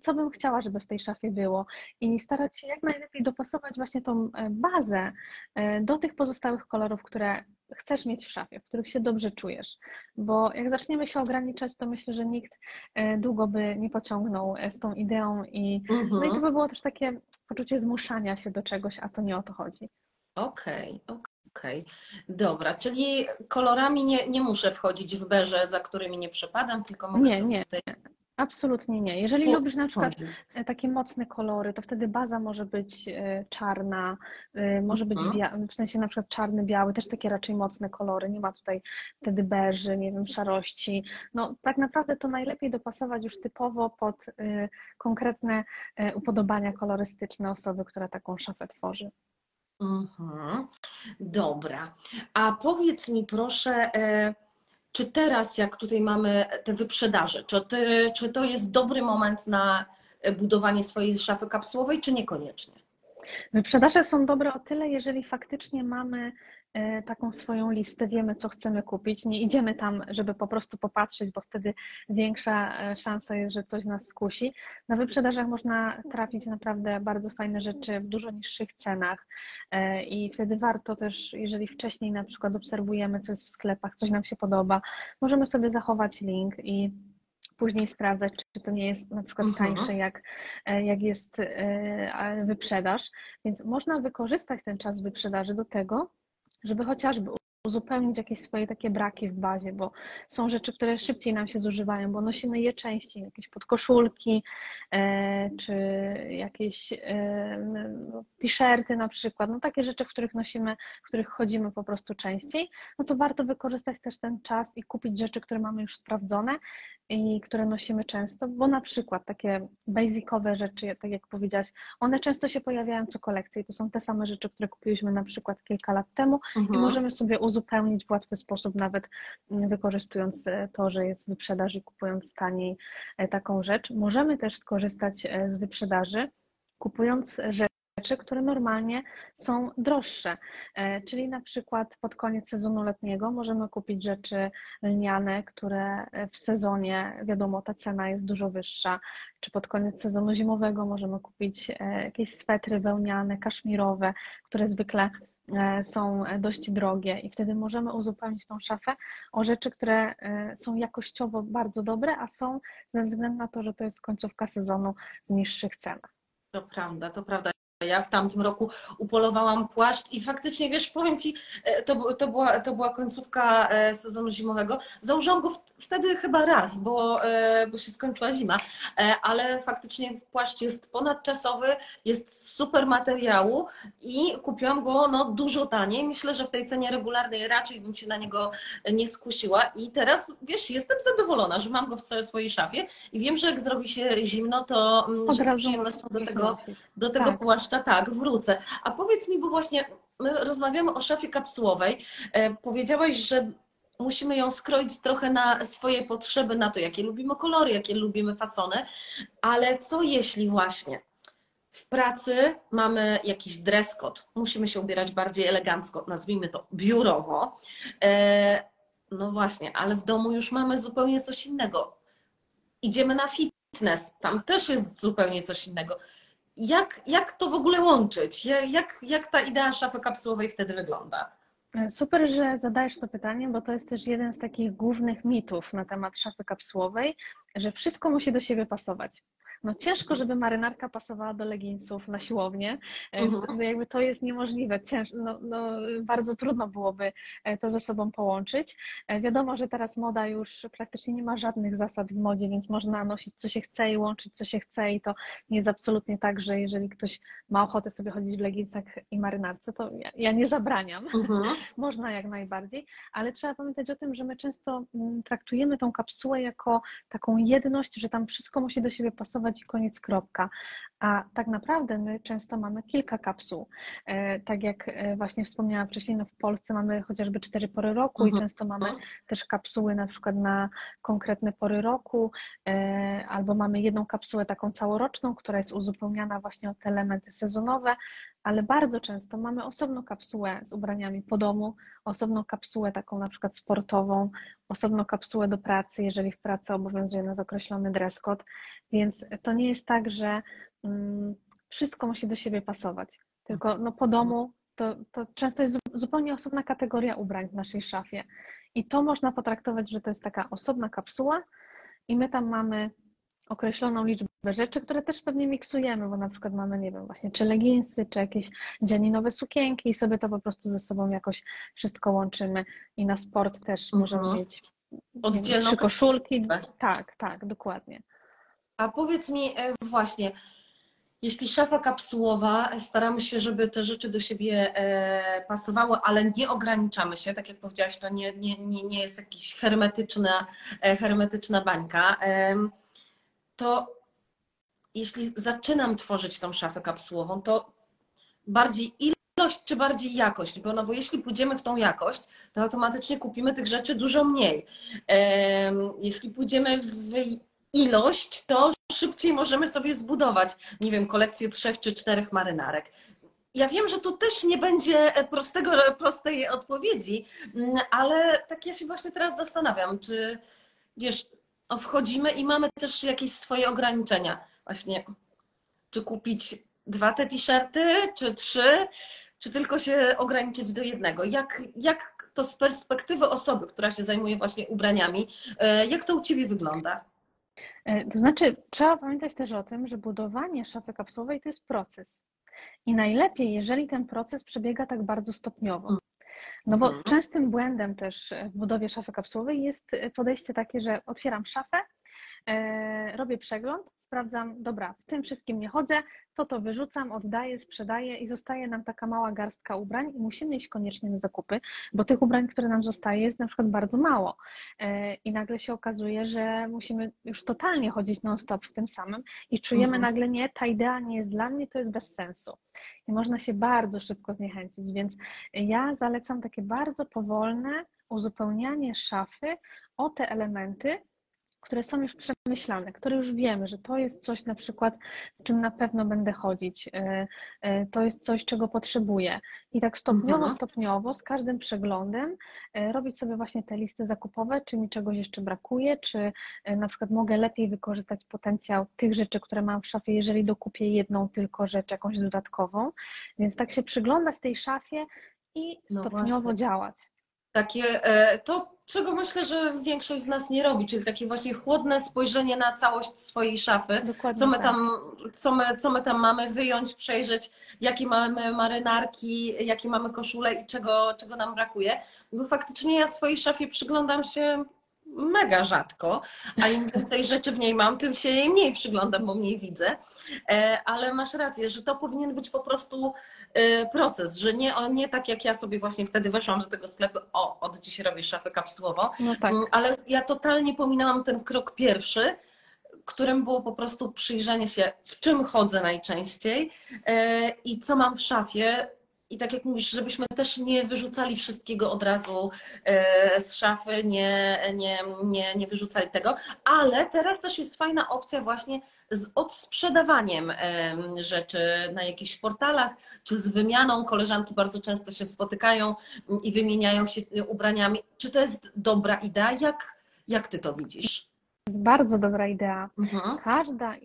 co bym chciała, żeby w tej szafie było i starać się jak najlepiej dopasować właśnie tą bazę do tych pozostałych kolorów, które chcesz mieć w szafie, w których się dobrze czujesz. Bo jak zaczniemy się ograniczać, to myślę, że nikt e, długo by nie pociągnął e, z tą ideą i no i to
Mhm.
by było też takie poczucie zmuszania się do czegoś, a to nie o to chodzi.
Okej, okej. Dobra, czyli kolorami nie, nie muszę wchodzić w berze, za którymi nie przepadam, tylko mogę
Nie,
sobie
nie.
tutaj
Absolutnie nie. Jeżeli lubisz na przykład
chodzić.
e, takie mocne kolory, to wtedy baza może być e, czarna, e, może być
Mhm.
w sensie na przykład czarny, biały, też takie raczej mocne kolory. Nie ma tutaj wtedy beży, nie wiem, szarości. No tak naprawdę to najlepiej dopasować już typowo pod konkretne upodobania kolorystyczne osoby, która taką szafę tworzy.
Mhm. Dobra. A powiedz mi proszę, e, czy teraz, jak tutaj mamy te wyprzedaże, czy, ty, czy to jest dobry moment na budowanie swojej szafy kapsułowej, czy niekoniecznie?
Wyprzedaże są dobre o tyle, jeżeli faktycznie mamy taką swoją listę, wiemy, co chcemy kupić. Nie idziemy tam, żeby po prostu popatrzeć, bo wtedy większa e, szansa jest, że coś nas skusi. Na wyprzedażach można trafić naprawdę bardzo fajne rzeczy w dużo niższych cenach e, i wtedy warto też, jeżeli wcześniej na przykład obserwujemy, co jest w sklepach, coś nam się podoba, możemy sobie zachować link i później sprawdzać, czy to nie jest na przykład
Mhm.
tańsze, jak, e, jak jest e, wyprzedaż. Więc można wykorzystać ten czas wyprzedaży do tego, żeby chociażby uzupełnić jakieś swoje takie braki w bazie, bo są rzeczy, które szybciej nam się zużywają, bo nosimy je częściej, jakieś podkoszulki, e, czy jakieś e, t-shirty na przykład, no takie rzeczy, w których nosimy, w których chodzimy po prostu częściej, no to warto wykorzystać też ten czas i kupić rzeczy, które mamy już sprawdzone i które nosimy często, bo na przykład takie basicowe rzeczy, tak jak powiedziałaś, one często się pojawiają co kolekcje i to są te same rzeczy, które kupiłyśmy na przykład kilka lat temu i
Mhm.
możemy sobie uzupełnić w łatwy sposób, nawet wykorzystując e, to, że jest wyprzedaż i kupując taniej e, taką rzecz. Możemy też skorzystać e, z wyprzedaży, kupując rzeczy, które normalnie są droższe. Czyli na przykład pod koniec sezonu letniego możemy kupić rzeczy lniane, które w sezonie, wiadomo, ta cena jest dużo wyższa, czy pod koniec sezonu zimowego możemy kupić jakieś swetry wełniane, kaszmirowe, które zwykle są dość drogie i wtedy możemy uzupełnić tą szafę o rzeczy, które e, są jakościowo bardzo dobre, a są ze względu na to, że to jest końcówka sezonu w niższych cenach.
To prawda, to prawda. Ja w tamtym roku upolowałam płaszcz i faktycznie, wiesz, powiem Ci, e, to, to, była, to była końcówka e, sezonu zimowego. Założyłam go w, wtedy chyba raz, bo, e, bo się skończyła zima, ale faktycznie płaszcz jest ponadczasowy, jest super materiału i kupiłam go no, dużo taniej. Myślę, że w tej cenie regularnej raczej bym się na niego nie skusiła i teraz, wiesz, jestem zadowolona, że mam go w swojej- szafie i wiem, że jak zrobi się zimno, to mm, z przyjemnością do tego do tego
Tak.
płaszcza tak, wrócę. A powiedz mi, bo właśnie my rozmawiamy o szafie kapsułowej. E, powiedziałaś, że musimy ją skroić trochę na swoje potrzeby, na to, jakie lubimy kolory, jakie lubimy fasony, ale co jeśli właśnie w pracy mamy jakiś dress code, musimy się ubierać bardziej elegancko, nazwijmy to biurowo. E, no właśnie, ale w domu już mamy zupełnie coś innego. Idziemy na fitness, tam też jest zupełnie coś innego. Jak, jak to w ogóle łączyć? Jak, jak, ta idea szafy kapsułowej wtedy wygląda?
Super, że zadajesz to pytanie, bo to jest też jeden z takich głównych mitów na temat szafy kapsułowej, że wszystko musi do siebie pasować. No ciężko, żeby marynarka pasowała do leginsów na siłownię. E,
Mhm.
Jakby to jest niemożliwe. Cięż, no, no, bardzo trudno byłoby e, to ze sobą połączyć. E, Wiadomo, że teraz moda już praktycznie nie ma żadnych zasad w modzie, więc można nosić co się chce i łączyć co się chce i to nie jest absolutnie tak, że jeżeli ktoś ma ochotę sobie chodzić w leginsach i marynarce, to ja, ja nie zabraniam.
Mhm.
Można jak najbardziej, ale trzeba pamiętać o tym, że my często mm, traktujemy tą kapsułę jako taką jedność, że tam wszystko musi do siebie pasować i koniec kropka. A tak naprawdę my często mamy kilka kapsuł. E, Tak jak e, właśnie wspomniałam wcześniej, no w Polsce mamy chociażby cztery pory roku i
Mhm.
często mamy też kapsuły na przykład na konkretne pory roku, e, albo mamy jedną kapsułę taką całoroczną, która jest uzupełniana właśnie o te elementy sezonowe, ale bardzo często mamy osobną kapsułę z ubraniami po domu, osobną kapsułę taką na przykład sportową, osobną kapsułę do pracy, jeżeli w pracy obowiązuje nas określony dress code, więc to nie jest tak, że mm, wszystko musi do siebie pasować, tylko no, po domu to, to często jest zu- zupełnie osobna kategoria ubrań w naszej szafie. I to można potraktować, że to jest taka osobna kapsuła i my tam mamy określoną liczbę rzeczy, które też pewnie miksujemy, bo na przykład mamy, nie wiem, właśnie czy leginsy, czy jakieś dzianinowe sukienki i sobie to po prostu ze sobą jakoś wszystko łączymy i na sport też
Mhm.
możemy mieć
Oddzielną
trzy koszulki. Tak, tak, dokładnie.
A powiedz mi e, właśnie, jeśli szafa kapsułowa, staramy się, żeby te rzeczy do siebie e, pasowały, ale nie ograniczamy się, tak jak powiedziałaś, to nie, nie, nie, jest jakaś hermetyczna, e, hermetyczna bańka, to jeśli zaczynam tworzyć tą szafę kapsułową, to bardziej ilość czy bardziej jakość? Bo, no bo jeśli pójdziemy w tą jakość, to automatycznie kupimy tych rzeczy dużo mniej. Jeśli pójdziemy w ilość, to szybciej możemy sobie zbudować, nie wiem, kolekcję trzech czy czterech marynarek. Ja wiem, że tu też nie będzie prostego, prostej odpowiedzi, mm, ale tak ja się właśnie teraz zastanawiam, czy wiesz, wchodzimy i mamy też jakieś swoje ograniczenia. Właśnie, czy kupić dwa te t-shirty, czy trzy, czy tylko się ograniczyć do jednego? Jak, jak to z perspektywy osoby, która się zajmuje właśnie ubraniami, e, jak to u Ciebie wygląda?
E, To znaczy, trzeba pamiętać też o tym, że budowanie szafy kapsułowej to jest proces. I najlepiej, jeżeli ten proces przebiega tak bardzo stopniowo. No bo
Mhm.
częstym błędem też w budowie szafy kapsułowej jest podejście takie, że otwieram szafę, e, robię przegląd, sprawdzam, dobra, w tym wszystkim nie chodzę, to to wyrzucam, oddaję, sprzedaję i zostaje nam taka mała garstka ubrań i musimy iść koniecznie na zakupy, bo tych ubrań, które nam zostaje jest na przykład bardzo mało. E, I nagle się okazuje, że musimy już totalnie chodzić non-stop w tym samym i czujemy
Mhm.
nagle, nie, ta idea nie jest dla mnie, to jest bez sensu. I można się bardzo szybko zniechęcić, więc ja zalecam takie bardzo powolne uzupełnianie szafy o te elementy, które są już przemyślane, które już wiemy, że to jest coś na przykład, w czym na pewno będę chodzić, e, e, to jest coś, czego potrzebuję. I tak stopniowo,
Mhm.
stopniowo, z każdym przeglądem e, robić sobie właśnie te listy zakupowe, czy mi czegoś jeszcze brakuje, czy na przykład mogę lepiej wykorzystać potencjał tych rzeczy, które mam w szafie, jeżeli dokupię jedną tylko rzecz, jakąś dodatkową. Więc tak się przyglądać tej szafie i
No
stopniowo
właśnie.
działać.
Takie e, to, czego myślę, że większość z nas nie robi, czyli takie właśnie chłodne spojrzenie na całość swojej szafy.
Dokładnie
Co my
tak.
tam, co my, co my tam mamy, wyjąć, przejrzeć, jakie mamy marynarki, jakie mamy koszule i czego, czego nam brakuje. Bo faktycznie ja swojej szafie przyglądam się mega rzadko, a im więcej rzeczy w niej mam, tym się jej mniej przyglądam, bo mniej widzę. E, Ale masz rację, że to powinien być po prostu proces, że nie, o, nie tak jak ja sobie właśnie wtedy weszłam do tego sklepu, o, od dziś robię szafę kapsułową,
No tak.
Mm, Ale ja totalnie pominęłam ten krok pierwszy, którym było po prostu przyjrzenie się, w czym chodzę najczęściej e, i co mam w szafie. I tak jak mówisz, żebyśmy też nie wyrzucali wszystkiego od razu e, z szafy, nie, nie, nie, nie wyrzucali tego. Ale teraz też jest fajna opcja właśnie z odsprzedawaniem em, rzeczy na jakichś portalach, czy z wymianą. Koleżanki bardzo często się spotykają i wymieniają się ubraniami. Czy to jest dobra idea? Jak, jak ty to widzisz?
To jest bardzo dobra idea.
Mhm.
Każda e,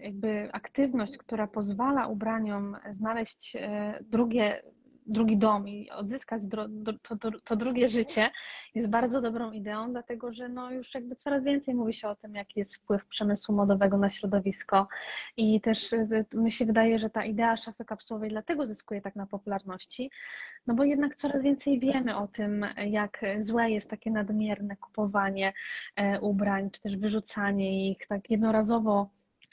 jakby aktywność, która pozwala ubraniom znaleźć e, drugie, drugi dom i odzyskać dro, to, to, to drugie życie, jest bardzo dobrą ideą, dlatego że no już jakby coraz więcej mówi się o tym, jaki jest wpływ przemysłu modowego na środowisko. I też e, mi się wydaje, że ta idea szafy kapsułowej dlatego zyskuje tak na popularności, no bo jednak coraz więcej wiemy o tym, jak złe jest takie nadmierne kupowanie e, ubrań, czy też wyrzucanie ich, tak jednorazowo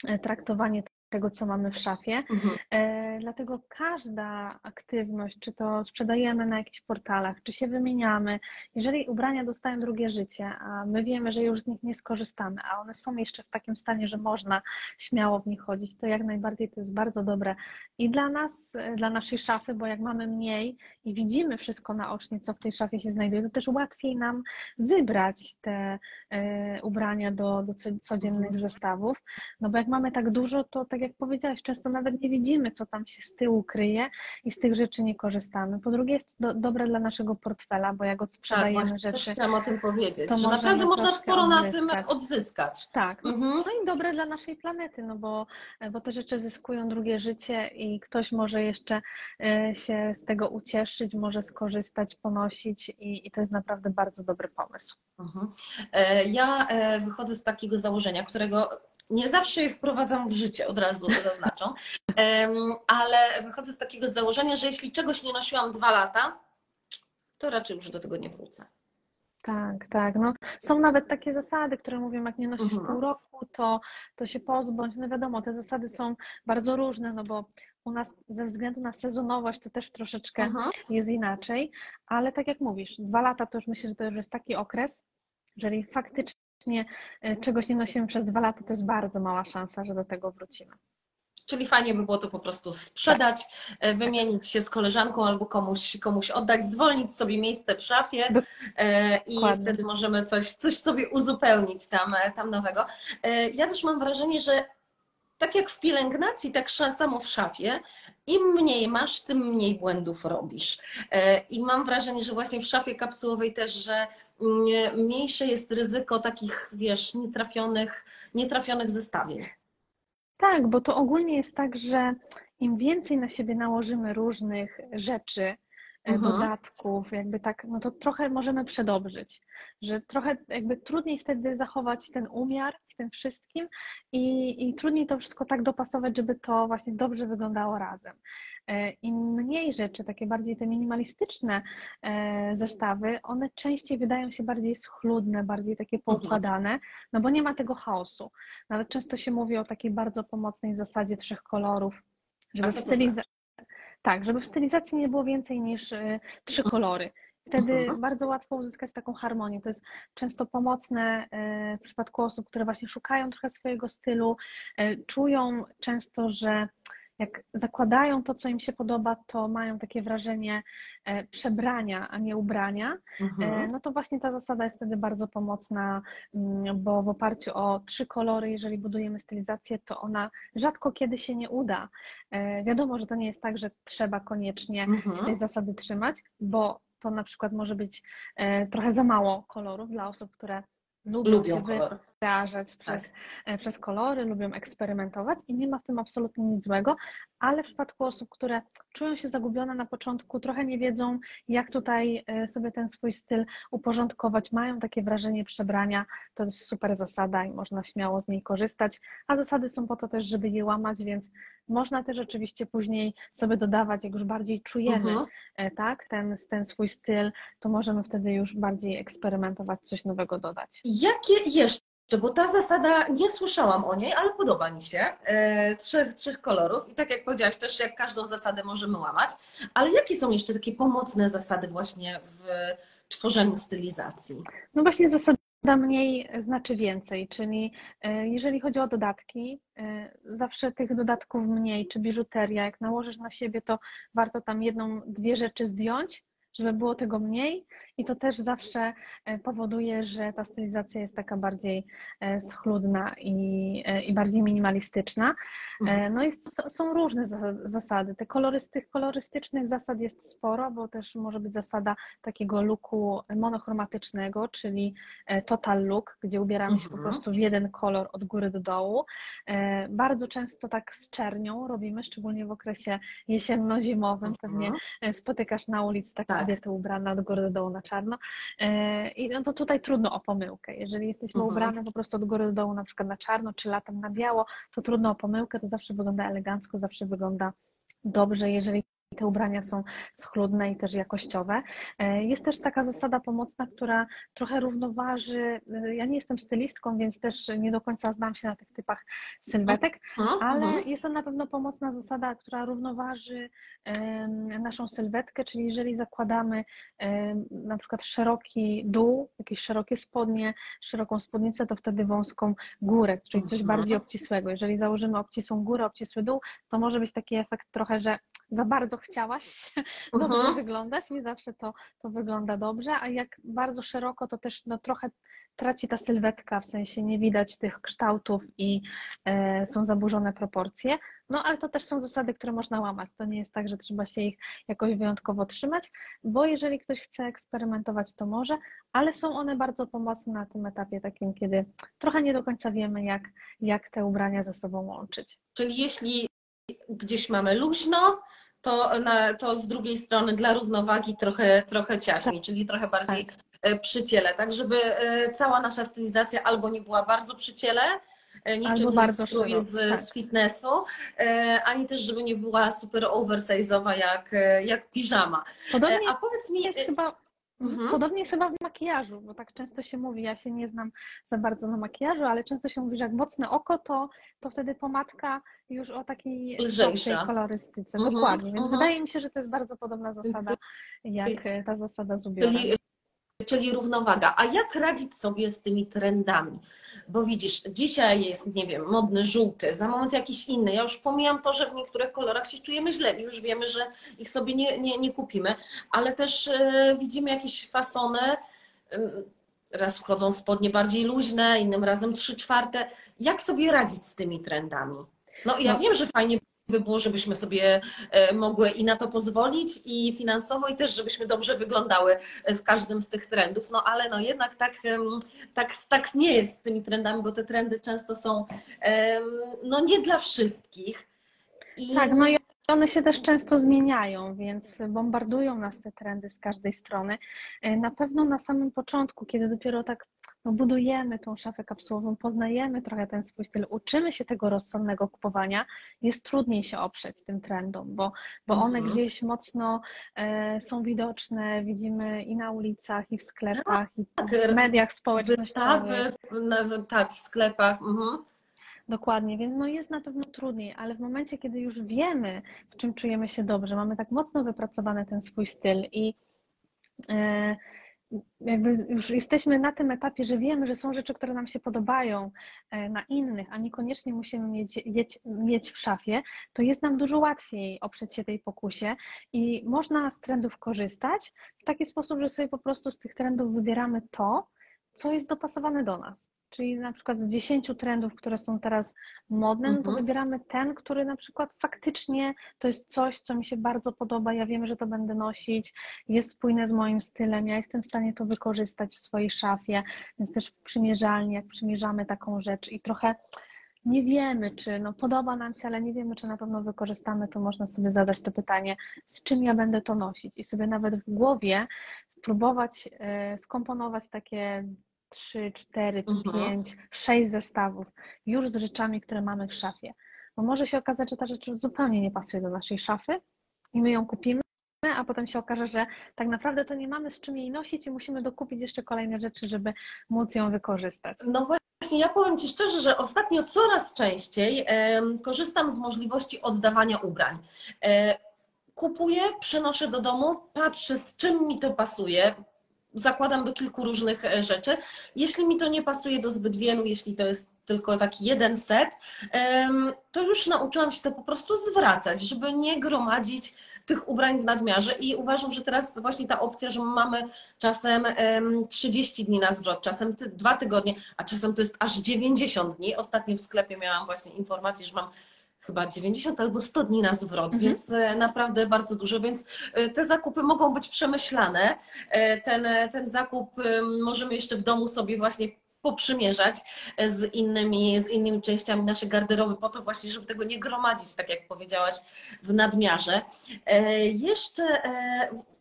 e, traktowanie tego, co mamy w szafie.
Mhm.
E, Dlatego każda aktywność, czy to sprzedajemy na jakichś portalach, czy się wymieniamy, jeżeli ubrania dostają drugie życie, a my wiemy, że już z nich nie skorzystamy, a one są jeszcze w takim stanie, że można śmiało w nich chodzić, to jak najbardziej to jest bardzo dobre i dla nas, e, dla naszej szafy, bo jak mamy mniej i widzimy wszystko naocznie, co w tej szafie się znajduje, to też łatwiej nam wybrać te e, ubrania do, do co- codziennych zestawów. No bo jak mamy tak dużo, to tak jak powiedziałaś, często nawet nie widzimy, co tam się z tyłu kryje i z tych rzeczy nie korzystamy. Po drugie jest do, dobre dla naszego portfela, bo jak
Tak,
odsprzedajemy
właśnie
rzeczy,
chciałam o tym powiedzieć,
to
że naprawdę można sporo na tym
odzyskać.
odzyskać.
tak, no,
Mhm.
no i dobre dla naszej planety, no bo, bo te rzeczy zyskują drugie życie i ktoś może jeszcze e, się z tego ucieszyć, może skorzystać, ponosić i, i to jest naprawdę bardzo dobry pomysł.
Mhm. E, Ja e, wychodzę z takiego założenia, którego nie zawsze je wprowadzam w życie, od razu zaznaczam, Em, ale wychodzę z takiego założenia, że jeśli czegoś nie nosiłam dwa lata, to raczej już do tego nie wrócę.
Tak, tak. No, są nawet takie zasady, które mówią, jak nie nosisz
Mhm.
pół roku, to, to się pozbądź. No wiadomo, te zasady są bardzo różne, no bo u nas ze względu na sezonowość to też troszeczkę
Mhm.
jest inaczej, ale tak jak mówisz, dwa lata to już myślę, że to już jest taki okres, jeżeli faktycznie e, czegoś nie nosimy przez dwa lata, to jest bardzo mała szansa, że do tego wrócimy.
Czyli fajnie by było to po prostu sprzedać, e, wymienić się z koleżanką albo komuś, komuś oddać, zwolnić sobie miejsce w szafie e, i
Dokładnie.
wtedy możemy coś, coś sobie uzupełnić tam, tam nowego. Ja też mam wrażenie, że tak jak w pielęgnacji, tak samo w szafie, im mniej masz, tym mniej błędów robisz. I mam wrażenie, że właśnie w szafie kapsułowej też, że mniejsze jest ryzyko takich, wiesz, nietrafionych, nietrafionych zestawień.
Tak, bo to ogólnie jest tak, że im więcej na siebie nałożymy różnych rzeczy, e,
Mhm.
dodatków, jakby tak, no to trochę możemy przedobrzyć, że trochę jakby trudniej wtedy zachować ten umiar w tym wszystkim i, i trudniej to wszystko tak dopasować, żeby to właśnie dobrze wyglądało razem. E, Im mniej rzeczy, takie bardziej te minimalistyczne e, zestawy, one częściej wydają się bardziej schludne, bardziej takie poukładane, no bo nie ma tego chaosu. Nawet często się mówi o takiej bardzo pomocnej zasadzie trzech kolorów, żeby w? Tak, żeby w stylizacji nie było więcej niż y, trzy kolory. Wtedy
Mhm.
bardzo łatwo uzyskać taką harmonię. To jest często pomocne y, w przypadku osób, które właśnie szukają trochę swojego stylu, y, czują często, że jak zakładają to, co im się podoba, to mają takie wrażenie e, przebrania, a nie ubrania. E,
Mhm.
No to właśnie ta zasada jest wtedy bardzo pomocna, mm, bo w oparciu o trzy kolory, jeżeli budujemy stylizację, to ona rzadko kiedy się nie uda. E, Wiadomo, że to nie jest tak, że trzeba koniecznie się tej
Mhm.
zasady trzymać, bo to na przykład może być trochę za mało kolorów dla osób, które lubią,
Lubią
się
kolor.
Wyrażać przez, e, przez kolory, lubią eksperymentować i nie ma w tym absolutnie nic złego, ale w przypadku osób, które czują się zagubione na początku, trochę nie wiedzą, jak tutaj e, sobie ten swój styl uporządkować, mają takie wrażenie przebrania, to jest super zasada i można śmiało z niej korzystać, a zasady są po to też, żeby je łamać, więc można też oczywiście później sobie dodawać, jak już bardziej czujemy
Mhm.
e, tak, ten, ten swój styl, to możemy wtedy już bardziej eksperymentować, coś nowego dodać.
Jakie jeszcze? Bo ta zasada, nie słyszałam o niej, ale podoba mi się. E, trzech, trzech kolorów. I tak jak powiedziałaś, też jak każdą zasadę możemy łamać. Ale jakie są jeszcze takie pomocne zasady właśnie w tworzeniu stylizacji?
No właśnie zasada mniej znaczy więcej, czyli e, jeżeli chodzi o dodatki, e, zawsze tych dodatków mniej, czy biżuteria, jak nałożysz na siebie, to warto tam jedną, dwie rzeczy zdjąć, żeby było tego mniej i to też zawsze e, powoduje, że ta stylizacja jest taka bardziej e, schludna i, e, i bardziej minimalistyczna. E, No i są różne za- zasady. Te tych kolorystycznych zasad jest sporo, bo też może być zasada takiego looku monochromatycznego, czyli total look, gdzie ubieramy się po
Mhm.
prostu w jeden kolor od góry do dołu. Bardzo często tak z czernią robimy, szczególnie w okresie jesienno-zimowym. Pewnie
Mhm.
e, spotykasz na ulicy takie
Tak.
Kobiety ubrane od góry do dołu na czarno. E, I no to tutaj trudno o pomyłkę. Jeżeli jesteśmy
Mhm.
ubrane po prostu od góry do dołu na przykład na czarno, czy latem na biało, to trudno o pomyłkę, to zawsze wygląda elegancko, zawsze wygląda dobrze, jeżeli te ubrania są schludne i też jakościowe. E, Jest też taka zasada pomocna, która trochę równoważy. e, Ja nie jestem stylistką, więc też nie do końca znam się na tych typach sylwetek, ale jest to na pewno pomocna zasada, która równoważy naszą sylwetkę, czyli jeżeli zakładamy na przykład szeroki dół, jakieś szerokie spodnie, szeroką spódnicę, to wtedy wąską górę, czyli coś bardziej obcisłego. Jeżeli założymy obcisłą górę, obcisły dół, to może być taki efekt trochę, że za bardzo chciałaś dobrze
Mhm.
wyglądać, nie zawsze to, to wygląda dobrze, a jak bardzo szeroko, to też no, trochę traci ta sylwetka, w sensie nie widać tych kształtów i e, są zaburzone proporcje. No ale to też są zasady, które można łamać. To nie jest tak, że trzeba się ich jakoś wyjątkowo trzymać, bo jeżeli ktoś chce eksperymentować, to może, ale są one bardzo pomocne na tym etapie takim, kiedy trochę nie do końca wiemy, jak, jak te ubrania ze sobą łączyć.
Czyli jeśli gdzieś mamy luźno, to, na, to z drugiej strony dla równowagi trochę, trochę ciaśniej, czyli trochę bardziej e, przy ciele, tak żeby e, cała nasza stylizacja albo nie była bardzo przy ciele, e, niczym
bardzo
z, strój z,
tak.
z fitnessu, ani też żeby nie była super oversize'owa jak, jak piżama.
Podobnie
A powiedz mi,
jest chyba.
Mhm.
Podobnie jest chyba w makijażu, bo tak często się mówi, ja się nie znam za bardzo na makijażu, ale często się mówi, że jak mocne oko, to, to wtedy pomadka już o takiej
Lżejsza.
słabszej kolorystyce.
Mhm,
Dokładnie, więc
mhm.
wydaje mi się, że to jest bardzo podobna zasada, jak ta zasada z.
Czyli, równowaga. A jak radzić sobie z tymi trendami? Bo widzisz, dzisiaj jest, nie wiem, modny żółty, za moment jakiś inny. Ja już pomijam to, że w niektórych kolorach się czujemy źle i już wiemy, że ich sobie nie, nie, nie kupimy, ale też e, widzimy jakieś fasony. e, Raz wchodzą spodnie bardziej luźne, innym razem trzy czwarte. Jak sobie radzić z tymi trendami? No ja
No.
wiem, że fajnie było, żebyśmy sobie e, mogły i na to pozwolić, i finansowo, i też, żebyśmy dobrze wyglądały w każdym z tych trendów. No ale no jednak tak, tak, tak nie jest z tymi trendami, bo te trendy często są no nie dla wszystkich. I
Tak, no i one się też często zmieniają, więc bombardują nas te trendy z każdej strony. E, Na pewno na samym początku, kiedy dopiero tak no, budujemy tą szafę kapsułową, poznajemy trochę ten swój styl, uczymy się tego rozsądnego kupowania, jest trudniej się oprzeć tym trendom, bo, bo one
Mhm.
gdzieś mocno e, są widoczne, widzimy i na ulicach, i w sklepach, i
Tak,
w mediach społecznościowych.
wystawy, tak, w sklepach. Mhm.
Dokładnie, więc no jest na pewno trudniej, ale w momencie, kiedy już wiemy, w czym czujemy się dobrze, mamy tak mocno wypracowany ten swój styl i e, jakby już jesteśmy na tym etapie, że wiemy, że są rzeczy, które nam się podobają e, na innych, a niekoniecznie musimy mieć, mieć, mieć w szafie, to jest nam dużo łatwiej oprzeć się tej pokusie i można z trendów korzystać w taki sposób, że sobie po prostu z tych trendów wybieramy to, co jest dopasowane do nas. Czyli na przykład z 10 trendów, które są teraz modne, no to
Mhm.
wybieramy ten, który na przykład faktycznie to jest coś, co mi się bardzo podoba, ja wiem, że to będę nosić, jest spójne z moim stylem, ja jestem w stanie to wykorzystać w swojej szafie, więc też w przymierzalni, jak przymierzamy taką rzecz i trochę nie wiemy, czy no podoba nam się, ale nie wiemy, czy na pewno wykorzystamy, to można sobie zadać to pytanie, z czym ja będę to nosić i sobie nawet w głowie próbować e, skomponować takie 3, 4,
Mhm.
5, 6 zestawów już z rzeczami, które mamy w szafie. Bo może się okazać, że ta rzecz zupełnie nie pasuje do naszej szafy i my ją kupimy, a potem się okaże, że tak naprawdę to nie mamy z czym jej nosić i musimy dokupić jeszcze kolejne rzeczy, żeby móc ją wykorzystać.
No właśnie, ja powiem Ci szczerze, że ostatnio coraz częściej em, korzystam z możliwości oddawania ubrań. E, kupuję, przynoszę do domu, patrzę z czym mi to pasuje. Zakładam do kilku różnych e, rzeczy. Jeśli mi to nie pasuje do zbyt wielu, jeśli to jest tylko taki jeden set, to już nauczyłam się to po prostu zwracać, żeby nie gromadzić tych ubrań w nadmiarze i uważam, że teraz właśnie ta opcja, że mamy czasem em, 30 dni na zwrot, czasem dwa tygodnie, a czasem to jest aż 90 dni. Ostatnio w sklepie miałam właśnie informację, że mam chyba 90 albo 100 dni na zwrot,
Mhm.
więc e, naprawdę bardzo dużo, więc e, te zakupy mogą być przemyślane. E, Ten, ten zakup em, możemy jeszcze w domu sobie właśnie poprzymierzać z innymi, z innymi częściami naszej garderoby, po to właśnie, żeby tego nie gromadzić, tak jak powiedziałaś, w nadmiarze. Jeszcze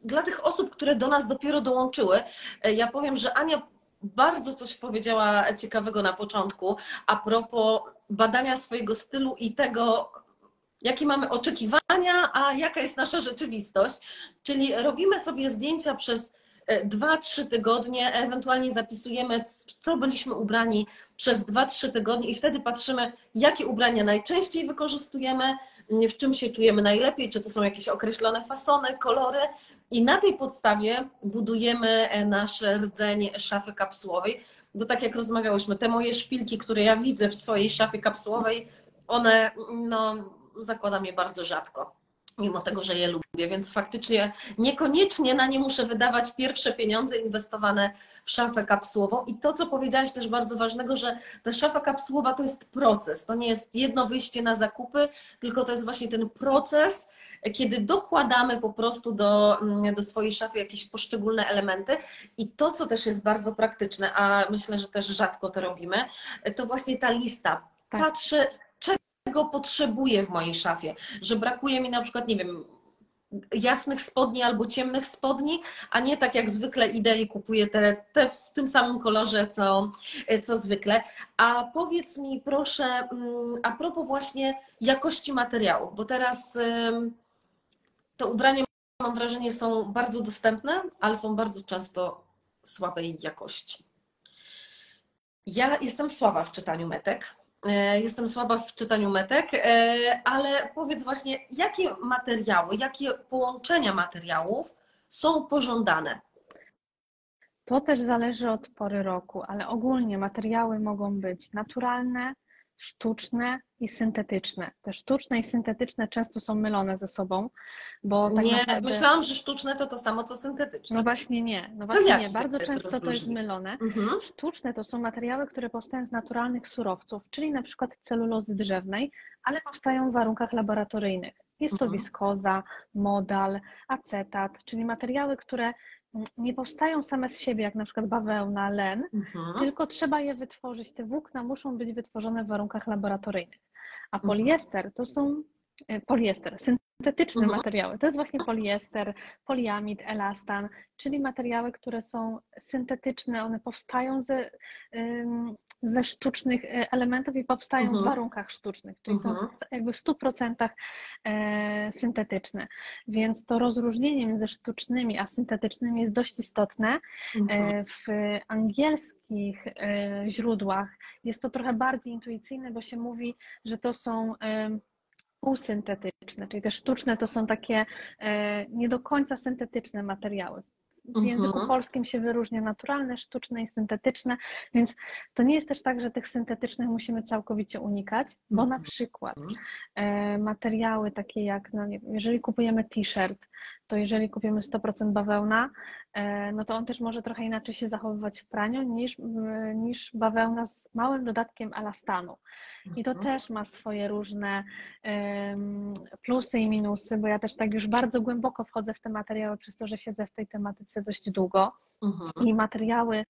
dla tych osób, które do nas dopiero dołączyły, ja powiem, że Ania bardzo coś powiedziała ciekawego na początku a propos badania swojego stylu i tego, jakie mamy oczekiwania, a jaka jest nasza rzeczywistość. Czyli robimy sobie zdjęcia przez e, 2-3 tygodnie, ewentualnie zapisujemy, co byliśmy ubrani przez 2-3 tygodnie i wtedy patrzymy, jakie ubrania najczęściej wykorzystujemy, w czym się czujemy najlepiej, czy to są jakieś określone fasony, kolory. I na tej podstawie budujemy e, nasz rdzeń szafy kapsułowej, bo tak jak rozmawiałyśmy, te moje szpilki, które ja widzę w swojej szafie kapsułowej, one no, zakładam je bardzo rzadko, mimo tego, że je lubię, więc faktycznie niekoniecznie na nie muszę wydawać pierwsze pieniądze inwestowane w szafę kapsułową. I to, co powiedziałaś też bardzo ważnego, że ta szafa kapsułowa to jest proces, to nie jest jedno wyjście na zakupy, tylko to jest właśnie ten proces, kiedy dokładamy po prostu do, do swojej szafy jakieś poszczególne elementy. I to, co też jest bardzo praktyczne, a myślę, że też rzadko to robimy, to właśnie ta lista.
Tak.
Patrzę, czego potrzebuję w mojej szafie, że brakuje mi na przykład, nie wiem, jasnych spodni albo ciemnych spodni, a nie tak jak zwykle idę i kupuję te, te w tym samym kolorze, co, co zwykle. A powiedz mi proszę, mm, a propos właśnie jakości materiałów, bo teraz te ubrania, mam wrażenie, są bardzo dostępne, ale są bardzo często słabej jakości. Ja jestem słaba w czytaniu metek. E, Jestem słaba w czytaniu metek, e, ale powiedz właśnie, jakie materiały, jakie połączenia materiałów są pożądane?
To też zależy od pory roku, ale ogólnie materiały mogą być naturalne, sztuczne i syntetyczne. Te sztuczne i syntetyczne często są mylone ze sobą, bo tak
nie,
naprawdę...
myślałam, że sztuczne to to samo co syntetyczne.
No właśnie nie, no właśnie nie. Bardzo często to jest mylone.
Mhm.
Sztuczne to są materiały, które powstają z naturalnych surowców, czyli na przykład celulozy drzewnej, ale powstają w warunkach laboratoryjnych. Jest to
Mhm.
wiskoza, modal, acetat, czyli materiały, które nie powstają same z siebie, jak na przykład bawełna, len,
Mhm.
tylko trzeba je wytworzyć. Te włókna muszą być wytworzone w warunkach laboratoryjnych. A
Mhm.
poliester to są e, poliester, syntetyczne
Mhm.
materiały. To jest właśnie poliester, poliamid, elastan, czyli materiały, które są syntetyczne, one powstają ze, ze sztucznych e, elementów i powstają w
Mhm.
warunkach sztucznych, czyli są
Mhm.
jakby w 100% e, syntetyczne. Więc to rozróżnienie między sztucznymi a syntetycznymi jest dość istotne.
Mhm.
E, W angielskich źródłach jest to trochę bardziej intuicyjne, bo się mówi, że to są półsyntetyczne, czyli te sztuczne to są takie nie do końca syntetyczne materiały. W języku
Mhm.
polskim się wyróżnia naturalne, sztuczne i syntetyczne, więc to nie jest też tak, że tych syntetycznych musimy całkowicie unikać, bo na
Mhm.
przykład e, materiały takie jak, no nie wiem, jeżeli kupujemy t-shirt, to jeżeli kupimy 100% bawełna, e, no to on też może trochę inaczej się zachowywać w praniu niż, m, niż bawełna z małym dodatkiem elastanu. I to
Mhm.
też ma swoje różne em, plusy i minusy, bo ja też tak już bardzo głęboko wchodzę w te materiały, przez to, że siedzę w tej tematyce dość długo.
Mhm.
I materiały,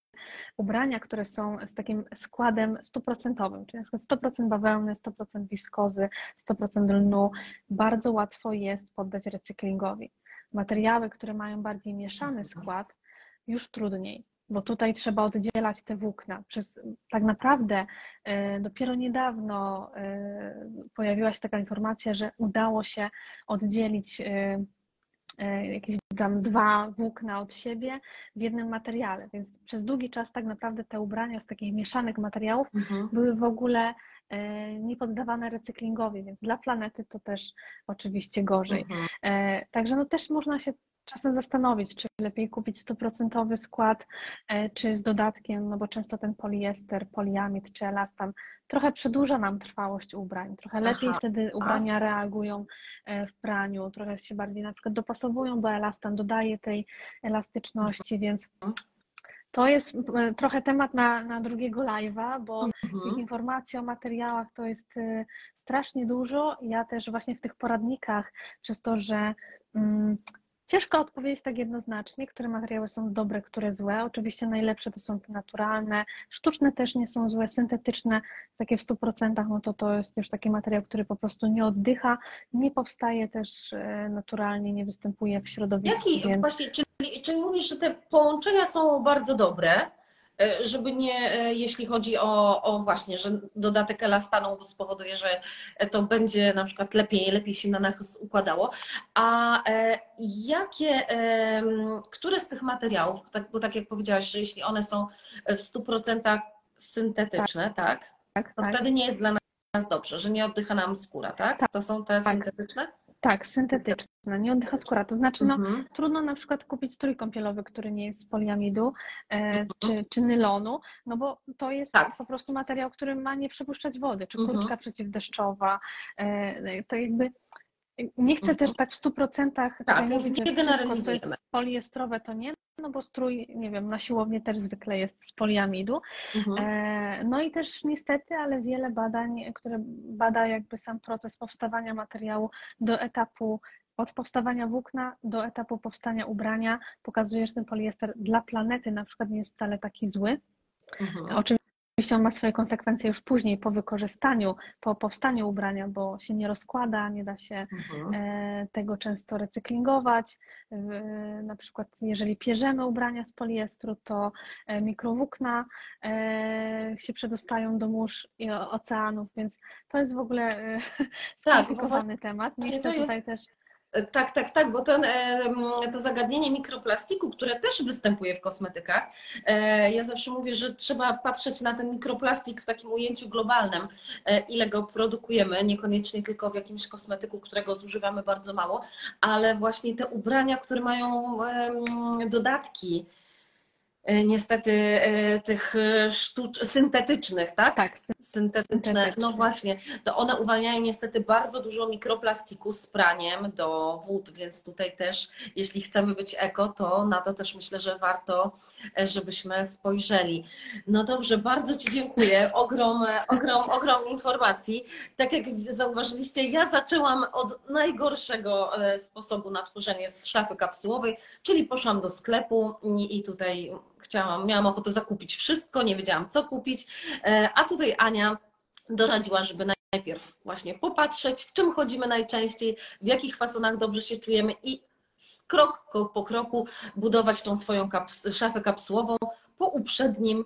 ubrania, które są z takim składem stuprocentowym, czyli na przykład 100% bawełny, 100% wiskozy, 100% lnu, bardzo łatwo jest poddać recyklingowi. Materiały, które mają bardziej mieszany skład, już trudniej, bo tutaj trzeba oddzielać te włókna. Przez tak naprawdę e, dopiero niedawno e, pojawiła się taka informacja, że udało się oddzielić e, jakieś tam dwa włókna od siebie w jednym materiale, więc przez długi czas tak naprawdę te ubrania z takich mieszanych materiałów
Mhm.
były w ogóle e, nie poddawane recyklingowi, więc dla planety to też oczywiście gorzej.
Mhm.
E, Także no też można się czasem zastanowić, czy lepiej kupić stuprocentowy skład, e, czy z dodatkiem, no bo często ten poliester, poliamid czy elastan trochę przedłuża nam trwałość ubrań, trochę lepiej
Aha.
wtedy ubrania reagują e, w praniu, trochę się bardziej na przykład dopasowują, bo elastan dodaje tej elastyczności, więc to jest e, trochę temat na, na drugiego live'a, bo tych
Mhm.
informacji o materiałach to jest strasznie dużo. Ja też właśnie w tych poradnikach, przez to, że mm, ciężko odpowiedzieć tak jednoznacznie, które materiały są dobre, które złe. Oczywiście najlepsze to są te naturalne, sztuczne też nie są złe, syntetyczne, takie w 100%, no to to jest już taki materiał, który po prostu nie oddycha, nie powstaje też e, naturalnie, nie występuje w środowisku,
Jaki
więc
właśnie, czyli, czyli mówisz, że te połączenia są bardzo dobre, żeby nie, e, jeśli chodzi o, o właśnie, że dodatek elastanu spowoduje, że to będzie na przykład lepiej, lepiej się na nas układało. A e, jakie, które z tych materiałów, tak, bo tak jak powiedziałaś, że jeśli one są w 100% syntetyczne, tak,
tak,
to
tak.
wtedy nie jest dla nas dobrze, że nie oddycha nam skóra, tak?
Tak.
To są te
Tak.
syntetyczne?
Tak, syntetyczne, nie oddycha skóra. To znaczy, no,
Mhm.
trudno na przykład kupić strój kąpielowy, który nie jest z poliamidu e, czy, czy nylonu, no bo to jest
Tak.
po prostu materiał, który ma nie przepuszczać wody, czy
Mhm.
kurtka przeciwdeszczowa. E, to jakby nie chcę też tak w 100%
Tak, nie
mówić, że wszystko, co jest poliestrowe, to nie, no bo strój, nie wiem, na siłowni też zwykle jest z poliamidu.
Mhm.
E, No i też niestety, ale wiele badań, które bada jakby sam proces powstawania materiału do etapu od powstawania włókna do etapu powstania ubrania pokazuje, że ten poliester dla planety na przykład nie jest wcale taki zły.
Mhm.
Oczywiście on ma swoje konsekwencje już później po wykorzystaniu, po powstaniu ubrania, bo się nie rozkłada, nie da się
Mhm.
e, tego często recyklingować. E, Na przykład jeżeli pierzemy ubrania z poliestru, to e, mikrowłókna się przedostają do mórz i oceanów, więc to jest w ogóle e, skomplikowany temat. Nie chcę tutaj też
Tak, tak, tak, bo ten, to zagadnienie mikroplastiku, które też występuje w kosmetykach, e, ja zawsze mówię, że trzeba patrzeć na ten mikroplastik w takim ujęciu globalnym, e, ile go produkujemy, niekoniecznie tylko w jakimś kosmetyku, którego zużywamy bardzo mało, ale właśnie te ubrania, które mają dodatki, niestety e, tych e, sztucz, syntetycznych, tak?
Tak,
Syntetyczne,
Syntetyczne.
no właśnie, to one uwalniają niestety bardzo dużo mikroplastiku z praniem do wód, więc tutaj też, jeśli chcemy być eko, to na to też myślę, że warto, e, żebyśmy spojrzeli. No dobrze, bardzo Ci dziękuję. Ogrom, e, ogrom, ogrom informacji. Tak jak zauważyliście, ja zaczęłam od najgorszego e, sposobu na tworzenie z szafy kapsułowej, czyli poszłam do sklepu i tutaj chciałam, miałam ochotę zakupić wszystko, nie wiedziałam co kupić, E, a tutaj Ania doradziła, żeby najpierw właśnie popatrzeć, w czym chodzimy najczęściej, w jakich fasonach dobrze się czujemy i krok po kroku budować tą swoją kaps- szafę kapsułową po uprzednim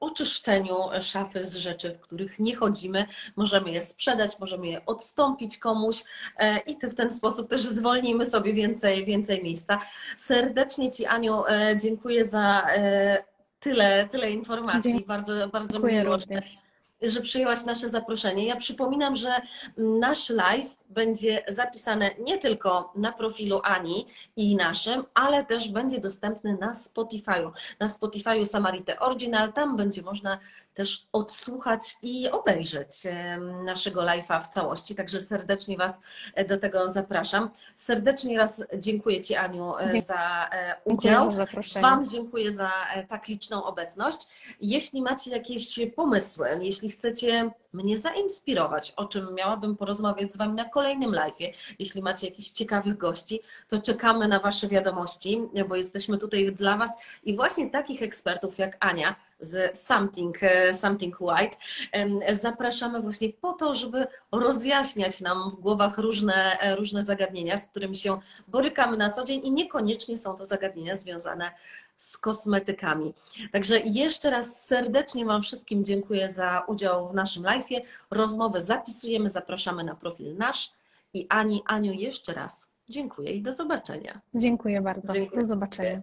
oczyszczeniu szafy z rzeczy, w których nie chodzimy. Możemy je sprzedać, możemy je odstąpić komuś e, i w ten sposób też zwolnimy sobie więcej, więcej miejsca. Serdecznie Ci, Aniu, e, dziękuję za e, tyle, tyle informacji.
Dziękuję
Bardzo, bardzo
dziękuję
miło,
również.
Że przyjęłaś nasze zaproszenie. Ja przypominam, że nasz live będzie zapisany nie tylko na profilu Ani i naszym, ale też będzie dostępny na Spotify'u. Na Spotify'u Samarite Original, tam będzie można też odsłuchać i obejrzeć naszego live'a w całości. Także serdecznie Was e, do tego zapraszam. Serdecznie raz dziękuję Ci, Aniu, e,
Dziękuję.
za e,
Dziękuję
udział.
za.
Wam dziękuję za tak liczną obecność. Jeśli macie jakieś pomysły, jeśli chcecie mnie zainspirować, o czym miałabym porozmawiać z Wami na kolejnym live'ie, jeśli macie jakichś ciekawych gości, to czekamy na Wasze wiadomości, bo jesteśmy tutaj dla Was i właśnie takich ekspertów jak Ania z Something, e, Something White. Zapraszamy właśnie po to, żeby rozjaśniać nam w głowach różne, e, różne zagadnienia, z którymi się borykamy na co dzień i niekoniecznie są to zagadnienia związane z kosmetykami. Także jeszcze raz serdecznie Wam wszystkim dziękuję za udział w naszym live'ie. Rozmowę zapisujemy, zapraszamy na profil nasz i Ani, Aniu jeszcze raz dziękuję i do zobaczenia.
Dziękuję bardzo.
Dziękuję.
Do zobaczenia.